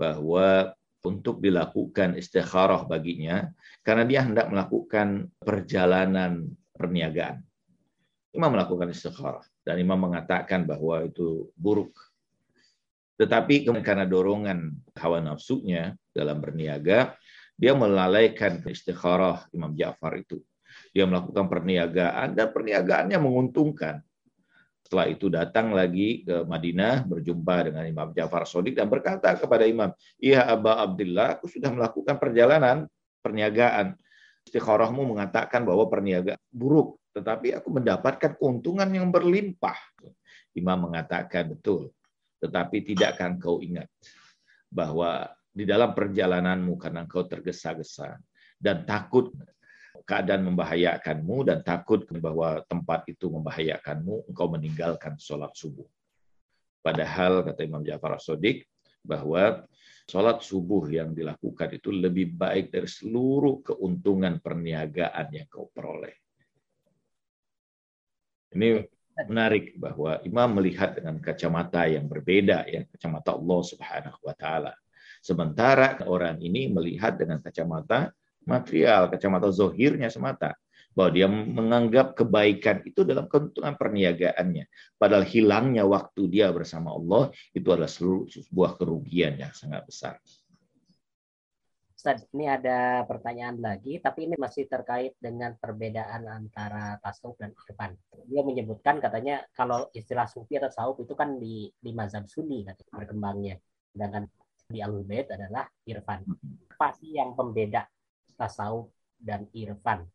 bahwa untuk dilakukan istikharah baginya karena dia hendak melakukan perjalanan perniagaan. Imam melakukan istikharah dan imam mengatakan bahwa itu buruk. Tetapi karena dorongan hawa nafsunya dalam berniaga, dia melalaikan istikharah Imam Ja'far itu. Dia melakukan perniagaan dan perniagaannya menguntungkan. Setelah itu datang lagi ke Madinah berjumpa dengan Imam Ja'far Sodik dan berkata kepada Imam, "Iya Aba Abdullah, aku sudah melakukan perjalanan perniagaan. Istikharahmu mengatakan bahwa perniagaan buruk, tetapi aku mendapatkan keuntungan yang berlimpah." Imam mengatakan, "Betul, tetapi tidak akan kau ingat bahwa di dalam perjalananmu karena kau tergesa-gesa dan takut keadaan membahayakanmu dan takut bahwa tempat itu membahayakanmu, engkau meninggalkan sholat subuh. Padahal kata Imam Ja'far Sodik bahwa sholat subuh yang dilakukan itu lebih baik dari seluruh keuntungan perniagaan yang kau peroleh. Ini menarik bahwa imam melihat dengan kacamata yang berbeda ya, kacamata Allah Subhanahu wa taala. Sementara orang ini melihat dengan kacamata material, kacamata zohirnya semata. Bahwa dia menganggap kebaikan itu dalam keuntungan perniagaannya. Padahal hilangnya waktu dia bersama Allah itu adalah sebuah kerugian yang sangat besar. Ustaz, ini ada pertanyaan lagi, tapi ini masih terkait dengan perbedaan antara tasawuf dan irfan. Dia menyebutkan katanya kalau istilah sufi atau tasawuf itu kan di, di mazhab sunni berkembangnya. Sedangkan di al adalah irfan. Apa sih yang pembeda tasawuf dan irfan.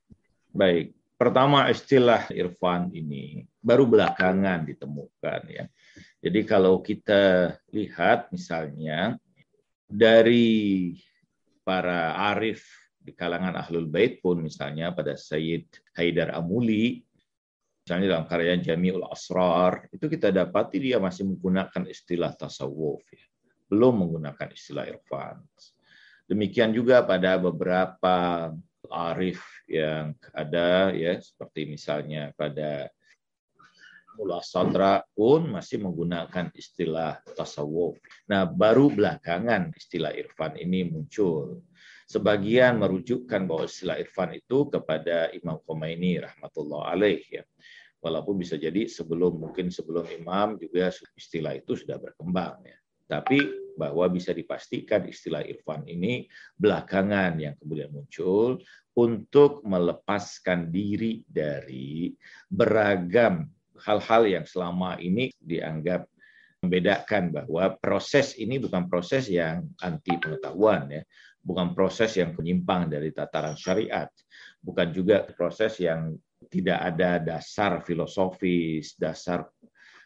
Baik, pertama istilah irfan ini baru belakangan ditemukan ya. Jadi kalau kita lihat misalnya dari para arif di kalangan ahlul bait pun misalnya pada Sayyid Haidar Amuli misalnya dalam karya Jamiul Asrar itu kita dapati dia masih menggunakan istilah tasawuf ya. belum menggunakan istilah irfan Demikian juga pada beberapa arif yang ada ya seperti misalnya pada Mullah Sadra pun masih menggunakan istilah tasawuf. Nah, baru belakangan istilah irfan ini muncul. Sebagian merujukkan bahwa istilah irfan itu kepada Imam Khomeini rahmatullah alaih ya. Walaupun bisa jadi sebelum mungkin sebelum Imam juga istilah itu sudah berkembang ya. Tapi bahwa bisa dipastikan istilah irfan ini belakangan yang kemudian muncul untuk melepaskan diri dari beragam hal-hal yang selama ini dianggap membedakan bahwa proses ini bukan proses yang anti pengetahuan ya, bukan proses yang penyimpang dari tataran syariat, bukan juga proses yang tidak ada dasar filosofis, dasar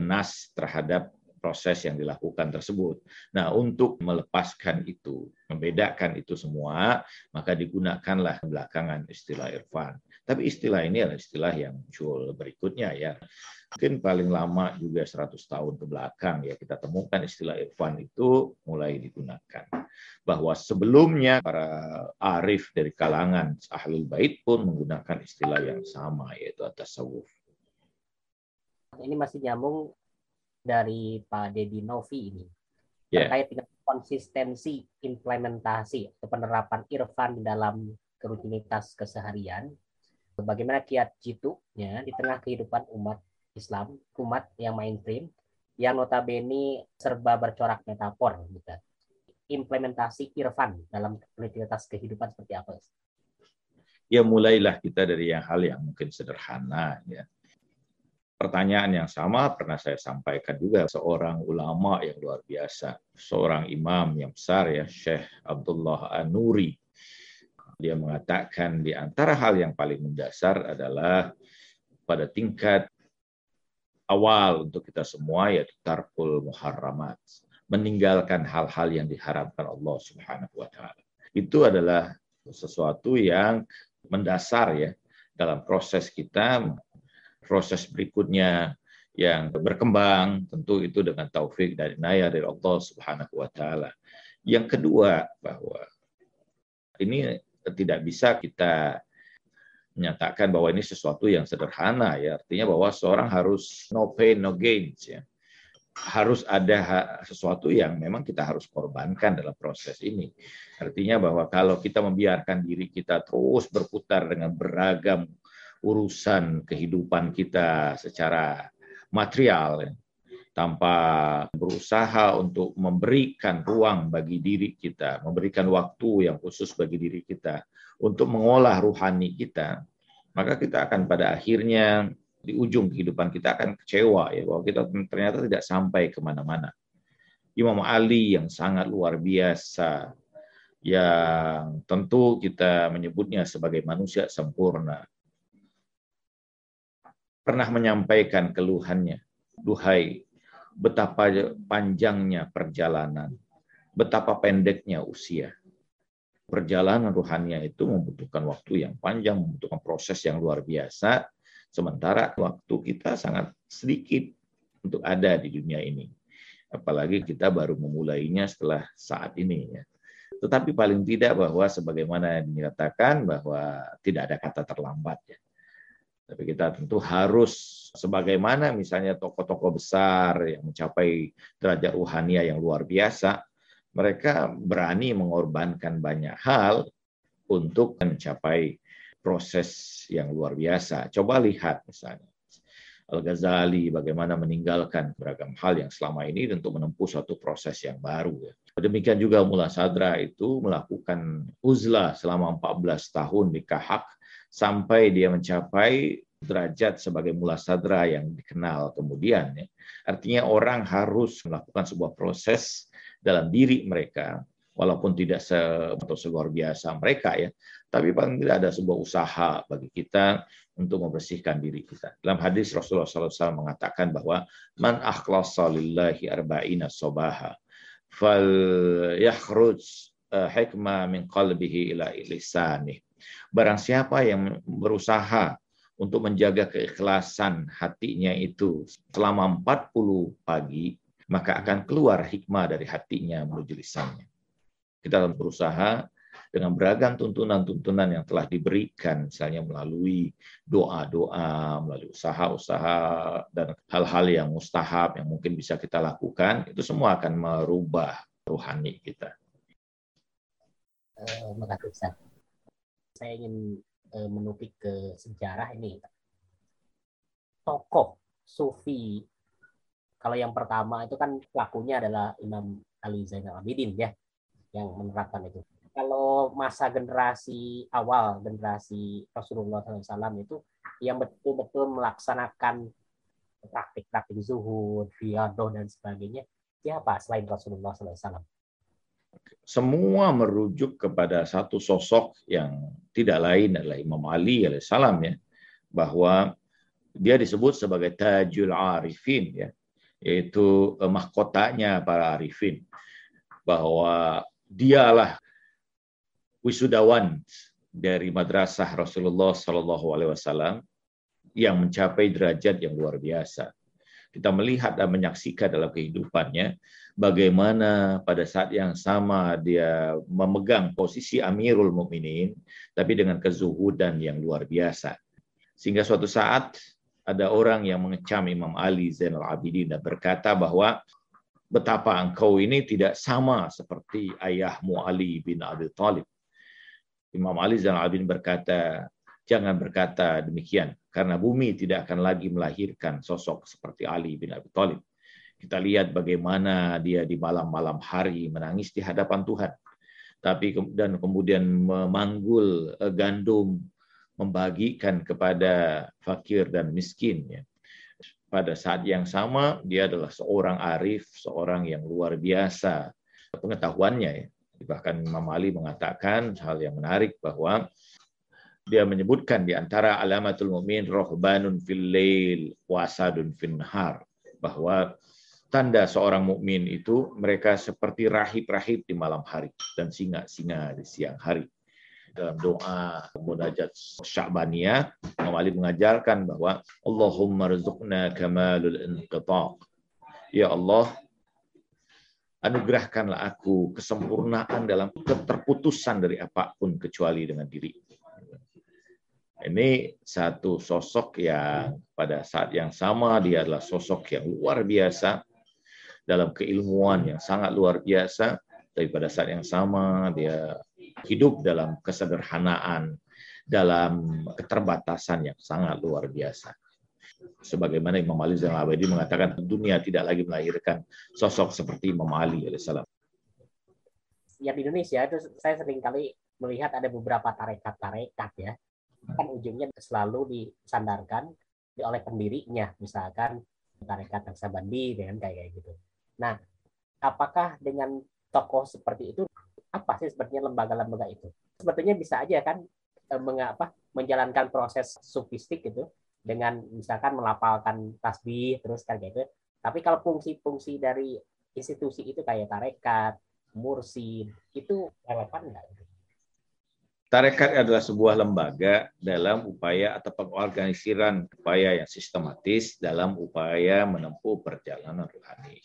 nas terhadap proses yang dilakukan tersebut. Nah, untuk melepaskan itu, membedakan itu semua, maka digunakanlah belakangan istilah irfan. Tapi istilah ini adalah istilah yang muncul berikutnya ya. Mungkin paling lama juga 100 tahun ke belakang ya kita temukan istilah irfan itu mulai digunakan. Bahwa sebelumnya para arif dari kalangan ahlul bait pun menggunakan istilah yang sama yaitu tasawuf. Ini masih nyambung dari Pak Dedi Novi ini yeah. terkait dengan konsistensi implementasi atau penerapan irfan dalam rutinitas keseharian. Bagaimana kiat jitu-nya di tengah kehidupan umat Islam, umat yang mainstream, yang notabene serba bercorak metafor. Gitu. Implementasi irfan dalam rutinitas kehidupan seperti apa? Ya mulailah kita dari yang hal yang mungkin sederhana. ya pertanyaan yang sama pernah saya sampaikan juga seorang ulama yang luar biasa, seorang imam yang besar ya, Syekh Abdullah Anuri. Dia mengatakan di antara hal yang paling mendasar adalah pada tingkat awal untuk kita semua yaitu tarkul muharramat, meninggalkan hal-hal yang diharamkan Allah Subhanahu wa taala. Itu adalah sesuatu yang mendasar ya dalam proses kita proses berikutnya yang berkembang tentu itu dengan taufik dari naya dari Allah Subhanahu wa taala. Yang kedua bahwa ini tidak bisa kita menyatakan bahwa ini sesuatu yang sederhana ya. Artinya bahwa seorang harus no pain no gains ya. Harus ada sesuatu yang memang kita harus korbankan dalam proses ini. Artinya bahwa kalau kita membiarkan diri kita terus berputar dengan beragam urusan kehidupan kita secara material ya, tanpa berusaha untuk memberikan ruang bagi diri kita, memberikan waktu yang khusus bagi diri kita untuk mengolah ruhani kita, maka kita akan pada akhirnya di ujung kehidupan kita akan kecewa ya bahwa kita ternyata tidak sampai ke mana-mana. Imam Ali yang sangat luar biasa, yang tentu kita menyebutnya sebagai manusia sempurna, pernah menyampaikan keluhannya. Duhai, betapa panjangnya perjalanan, betapa pendeknya usia. Perjalanan ruhania itu membutuhkan waktu yang panjang, membutuhkan proses yang luar biasa, sementara waktu kita sangat sedikit untuk ada di dunia ini. Apalagi kita baru memulainya setelah saat ini. Ya. Tetapi paling tidak bahwa sebagaimana dinyatakan bahwa tidak ada kata terlambat. Ya tapi kita tentu harus sebagaimana misalnya tokoh-tokoh besar yang mencapai derajat ruhania yang luar biasa, mereka berani mengorbankan banyak hal untuk mencapai proses yang luar biasa. Coba lihat misalnya Al-Ghazali bagaimana meninggalkan beragam hal yang selama ini untuk menempuh suatu proses yang baru. Demikian juga Mullah Sadra itu melakukan uzlah selama 14 tahun di Kahak sampai dia mencapai derajat sebagai mula sadra yang dikenal kemudian. Ya. Artinya orang harus melakukan sebuah proses dalam diri mereka, walaupun tidak se atau seluar biasa mereka ya, tapi paling tidak ada sebuah usaha bagi kita untuk membersihkan diri kita. Dalam hadis Rasulullah SAW mengatakan bahwa man akhlasa lillahi arba'ina sobaha fal yakhruj eh, hikmah min qalbihi ila lisanih Barang siapa yang berusaha untuk menjaga keikhlasan hatinya itu selama 40 pagi, maka akan keluar hikmah dari hatinya menuju lisannya. Kita akan berusaha dengan beragam tuntunan-tuntunan yang telah diberikan, misalnya melalui doa-doa, melalui usaha-usaha, dan hal-hal yang mustahab yang mungkin bisa kita lakukan, itu semua akan merubah rohani kita. Uh, saya ingin uh, ke sejarah ini. Tokoh Sufi, kalau yang pertama itu kan pelakunya adalah Imam Ali Zainal Abidin ya, yang menerapkan itu. Kalau masa generasi awal, generasi Rasulullah SAW itu yang betul-betul melaksanakan praktik-praktik zuhud, riadoh dan sebagainya siapa selain Rasulullah SAW? Semua merujuk kepada satu sosok yang tidak lain adalah Imam Ali alaihissalam ya, bahwa dia disebut sebagai Tajul Arifin ya, yaitu eh, mahkotanya para arifin, bahwa dialah wisudawan dari madrasah Rasulullah Shallallahu Alaihi Wasallam yang mencapai derajat yang luar biasa kita melihat dan menyaksikan dalam kehidupannya bagaimana pada saat yang sama dia memegang posisi Amirul Mukminin tapi dengan kezuhudan yang luar biasa. Sehingga suatu saat ada orang yang mengecam Imam Ali Zainal Abidin dan berkata bahwa betapa engkau ini tidak sama seperti ayahmu Ali bin Abi Thalib. Imam Ali Zainal Abidin berkata, jangan berkata demikian karena bumi tidak akan lagi melahirkan sosok seperti Ali bin Abi Thalib. Kita lihat bagaimana dia di malam-malam hari menangis di hadapan Tuhan. Tapi dan kemudian memanggul eh, gandum membagikan kepada fakir dan miskin ya. Pada saat yang sama dia adalah seorang arif, seorang yang luar biasa pengetahuannya ya. Bahkan Imam Ali mengatakan hal yang menarik bahwa dia menyebutkan di antara alamatul mu'min rohbanun fil lail wasadun fil nahar bahwa tanda seorang mukmin itu mereka seperti rahib-rahib di malam hari dan singa-singa di siang hari. Dalam doa munajat Sya'baniyah, Imam Ali mengajarkan bahwa Allahumma rizukna kamalul inqita' Ya Allah, anugerahkanlah aku kesempurnaan dalam keterputusan dari apa pun kecuali dengan diri. Ini satu sosok yang pada saat yang sama dia adalah sosok yang luar biasa dalam keilmuan yang sangat luar biasa, tapi pada saat yang sama dia hidup dalam kesederhanaan, dalam keterbatasan yang sangat luar biasa. Sebagaimana Imam Ali Zainal Abidin mengatakan dunia tidak lagi melahirkan sosok seperti Imam Ali alaihissalam. Ya di Indonesia itu saya sering kali melihat ada beberapa tarekat-tarekat ya kan ujungnya selalu disandarkan oleh pendirinya, misalkan tarekat Naksabandi dengan kayak gitu. Nah, apakah dengan tokoh seperti itu apa sih sebenarnya lembaga-lembaga itu? Sebetulnya bisa aja kan e, mengapa menjalankan proses sufistik itu dengan misalkan melapalkan tasbih terus kayak gitu. Tapi kalau fungsi-fungsi dari institusi itu kayak tarekat, mursid, itu relevan nggak? Tarekat adalah sebuah lembaga dalam upaya atau pengorganisiran upaya yang sistematis dalam upaya menempuh perjalanan rohani.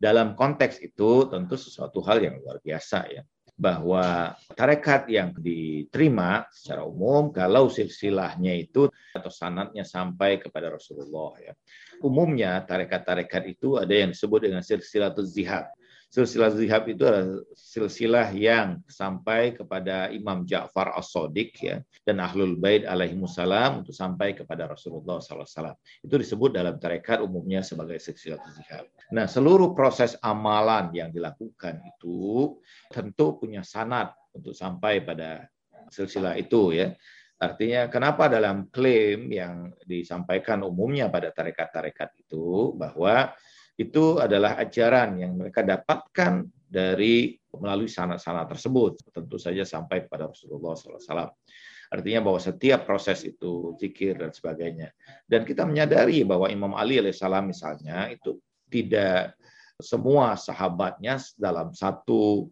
Dalam konteks itu tentu sesuatu hal yang luar biasa ya bahwa tarekat yang diterima secara umum kalau silsilahnya itu atau sanatnya sampai kepada Rasulullah ya. Umumnya tarekat-tarekat itu ada yang disebut dengan silsilatul zihad silsilah zihab itu adalah silsilah yang sampai kepada Imam Ja'far as-Sadiq ya dan Ahlul Bait alaihi salam untuk sampai kepada Rasulullah SAW. Itu disebut dalam tarekat umumnya sebagai silsilah zihab. Nah, seluruh proses amalan yang dilakukan itu tentu punya sanat untuk sampai pada silsilah itu ya. Artinya kenapa dalam klaim yang disampaikan umumnya pada tarekat-tarekat itu bahwa itu adalah ajaran yang mereka dapatkan dari melalui sanat-sanat tersebut. Tentu saja sampai kepada Rasulullah SAW. Artinya bahwa setiap proses itu zikir dan sebagainya. Dan kita menyadari bahwa Imam Ali alaihissalam misalnya itu tidak semua sahabatnya dalam satu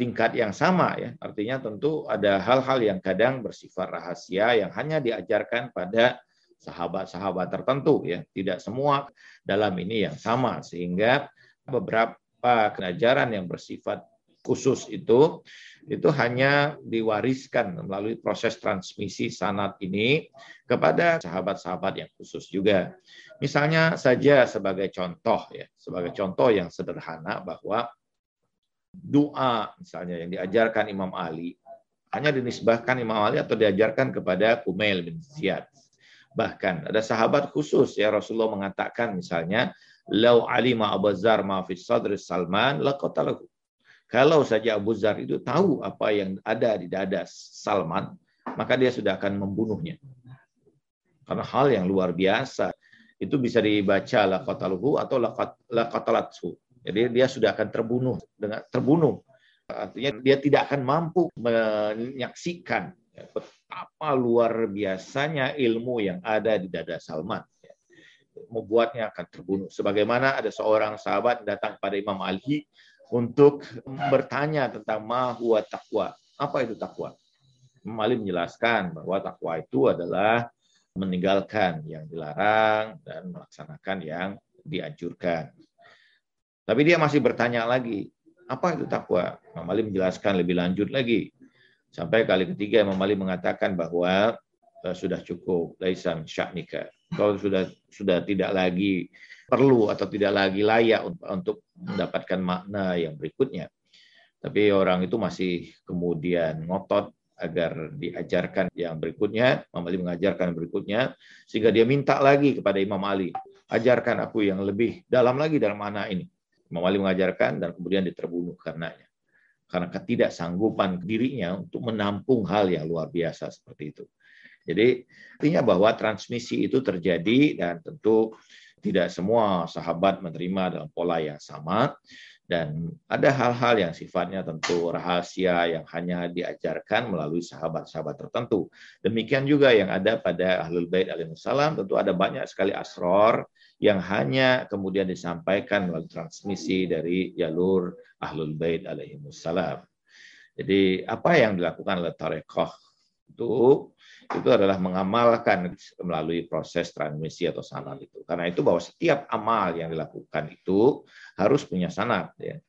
tingkat yang sama ya. Artinya tentu ada hal-hal yang kadang bersifat rahasia yang hanya diajarkan pada sahabat-sahabat tertentu ya. Tidak semua dalam ini yang sama sehingga beberapa kenajaran yang bersifat khusus itu itu hanya diwariskan melalui proses transmisi sanat ini kepada sahabat-sahabat yang khusus juga. Misalnya saja sebagai contoh ya, sebagai contoh yang sederhana bahwa doa misalnya yang diajarkan Imam Ali hanya dinisbahkan Imam Ali atau diajarkan kepada Kumail bin Ziyad Bahkan ada sahabat khusus ya Rasulullah mengatakan misalnya, "Lau alima Abu Zar ma fi sadri Salman laqatalahu." Kalau saja Abu Zar itu tahu apa yang ada di dada Salman, maka dia sudah akan membunuhnya. Karena hal yang luar biasa. itu bisa dibaca laqataluhu atau laqatalatsu. Jadi dia sudah akan terbunuh dengan terbunuh. Artinya dia tidak akan mampu menyaksikan betapa luar biasanya ilmu yang ada di dada Salman. Membuatnya akan terbunuh. Sebagaimana ada seorang sahabat datang pada Imam Ali untuk bertanya tentang ma huwa taqwa. Apa itu takwa? Imam Ali menjelaskan bahwa takwa itu adalah meninggalkan yang dilarang dan melaksanakan yang dianjurkan. Tapi dia masih bertanya lagi, apa itu takwa? Imam Ali menjelaskan lebih lanjut lagi. Sampai kali ketiga Imam Ali mengatakan bahwa uh, sudah cukup laisan syaknika. Kalau sudah sudah tidak lagi perlu atau tidak lagi layak untuk mendapatkan makna yang berikutnya. Tapi orang itu masih kemudian ngotot agar diajarkan yang berikutnya, Imam Ali mengajarkan berikutnya, sehingga dia minta lagi kepada Imam Ali, ajarkan aku yang lebih dalam lagi dalam mana ini. Imam Ali mengajarkan dan kemudian diterbunuh karenanya. Karena ketidaksanggupan dirinya untuk menampung hal yang luar biasa seperti itu. Jadi artinya bahwa transmisi itu terjadi dan tentu tidak semua sahabat menerima dalam pola yang sama dan ada hal-hal yang sifatnya tentu rahasia yang hanya diajarkan melalui sahabat-sahabat tertentu. Demikian juga yang ada pada Ahlul Bait alaihissalam, tentu ada banyak sekali asror yang hanya kemudian disampaikan melalui transmisi dari jalur Ahlul Bait alaihissalam. Jadi apa yang dilakukan oleh Tarekoh itu itu adalah mengamalkan melalui proses transmisi atau sanad itu. Karena itu bahwa setiap amal yang dilakukan itu harus punya sanad. Ya.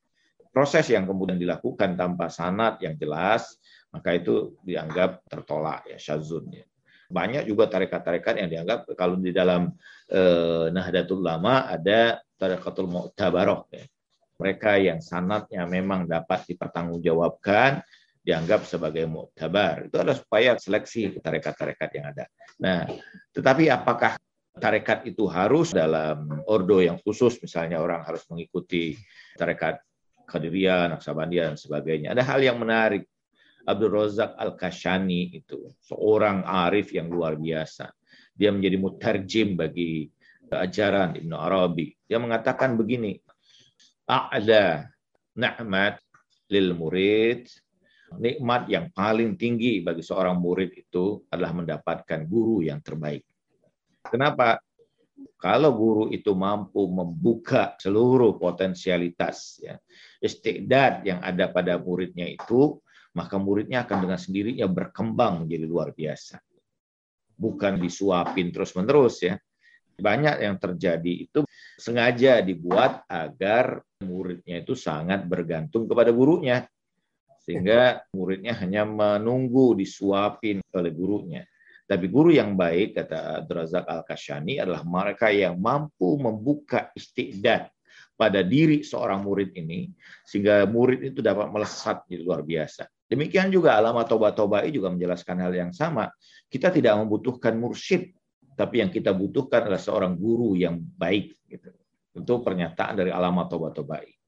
Proses yang kemudian dilakukan tanpa sanad yang jelas, maka itu dianggap tertolak ya syazun. Ya. Banyak juga tarekat-tarekat yang dianggap kalau di dalam eh, Nahdlatul Ulama ada tarekatul Mu'tabarok. Ya. Mereka yang sanatnya memang dapat dipertanggungjawabkan dianggap sebagai muktabar. Itu adalah supaya seleksi tarekat-tarekat yang ada. Nah, tetapi apakah tarekat itu harus dalam ordo yang khusus, misalnya orang harus mengikuti tarekat Qadiriyah, Naksabandiyah, dan sebagainya. Ada hal yang menarik. Abdul Razak Al-Kashani itu, seorang arif yang luar biasa. Dia menjadi mutarjim bagi ajaran Ibnu Arabi. Dia mengatakan begini, A'la na'mat lil murid nikmat yang paling tinggi bagi seorang murid itu adalah mendapatkan guru yang terbaik. Kenapa? Kalau guru itu mampu membuka seluruh potensialitas ya, istiqdad yang ada pada muridnya itu, maka muridnya akan dengan sendirinya berkembang menjadi luar biasa. Bukan disuapin terus-menerus ya. Banyak yang terjadi itu sengaja dibuat agar muridnya itu sangat bergantung kepada gurunya sehingga muridnya hanya menunggu disuapin oleh gurunya. Tapi guru yang baik, kata Abdurazak Al-Kashani, adalah mereka yang mampu membuka istiqdad pada diri seorang murid ini, sehingga murid itu dapat melesat di luar biasa. Demikian juga alamat toba-tobai juga menjelaskan hal yang sama. Kita tidak membutuhkan mursyid, tapi yang kita butuhkan adalah seorang guru yang baik. Gitu. Itu pernyataan dari alamat toba-tobai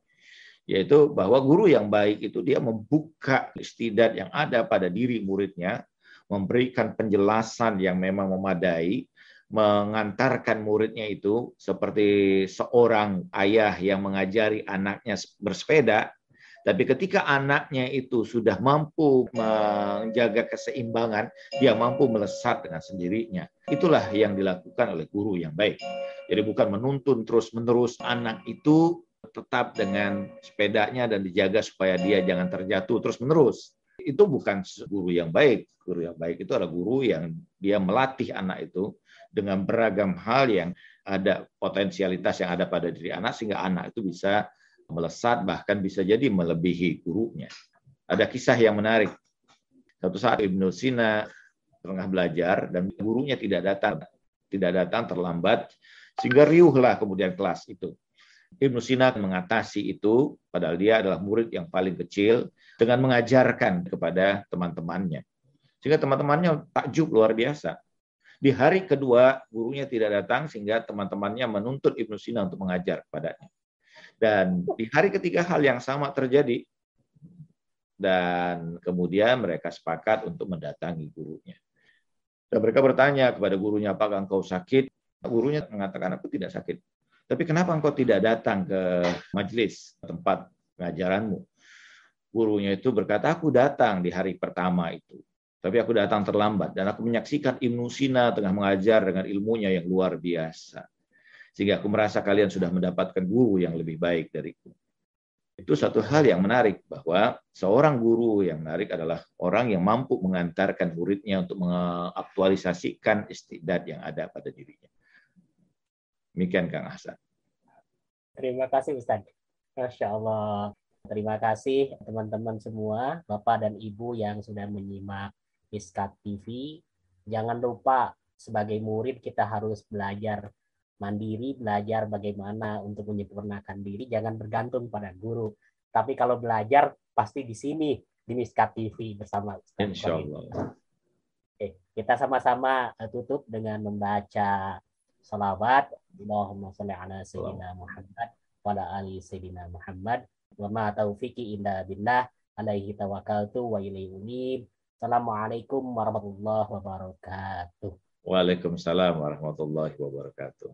yaitu bahwa guru yang baik itu dia membuka istidat yang ada pada diri muridnya, memberikan penjelasan yang memang memadai, mengantarkan muridnya itu seperti seorang ayah yang mengajari anaknya bersepeda, tapi ketika anaknya itu sudah mampu menjaga keseimbangan, dia mampu melesat dengan sendirinya. Itulah yang dilakukan oleh guru yang baik. Jadi bukan menuntun terus-menerus anak itu tetap dengan sepedanya dan dijaga supaya dia jangan terjatuh terus-menerus. Itu bukan guru yang baik. Guru yang baik itu adalah guru yang dia melatih anak itu dengan beragam hal yang ada potensialitas yang ada pada diri anak sehingga anak itu bisa melesat bahkan bisa jadi melebihi gurunya. Ada kisah yang menarik. Satu saat Ibnu Sina tengah belajar dan gurunya tidak datang, tidak datang terlambat sehingga riuhlah kemudian kelas itu. Ibnu Sina mengatasi itu, padahal dia adalah murid yang paling kecil, dengan mengajarkan kepada teman-temannya. Sehingga teman-temannya takjub luar biasa. Di hari kedua, gurunya tidak datang, sehingga teman-temannya menuntut Ibnu Sina untuk mengajar kepadanya. Dan di hari ketiga hal yang sama terjadi. Dan kemudian mereka sepakat untuk mendatangi gurunya. Dan mereka bertanya kepada gurunya, apakah engkau sakit? Gurunya mengatakan aku tidak sakit. Tapi kenapa engkau tidak datang ke majelis tempat pengajaranmu? Gurunya itu berkata, aku datang di hari pertama itu. Tapi aku datang terlambat dan aku menyaksikan Ibnu Sina tengah mengajar dengan ilmunya yang luar biasa. Sehingga aku merasa kalian sudah mendapatkan guru yang lebih baik dariku. Itu satu hal yang menarik bahwa seorang guru yang menarik adalah orang yang mampu mengantarkan muridnya untuk mengaktualisasikan istidad yang ada pada dirinya. Demikian Kang Hasan. Terima kasih Ustaz. Masya Allah. Terima kasih teman-teman semua, Bapak dan Ibu yang sudah menyimak Iskat TV. Jangan lupa sebagai murid kita harus belajar mandiri, belajar bagaimana untuk menyempurnakan diri, jangan bergantung pada guru. Tapi kalau belajar pasti di sini di Miskat TV bersama Ustaz Insya Allah. Oke, kita sama-sama eh, tutup dengan membaca salawat. Allahumma salli ala Sayyidina Muhammad wa ala ali Sayyidina Muhammad. Wa ma taufiqi illa billah alaihi tawakkaltu wa ilaihi unib. Assalamualaikum warahmatullahi wabarakatuh. Waalaikumsalam warahmatullahi wabarakatuh.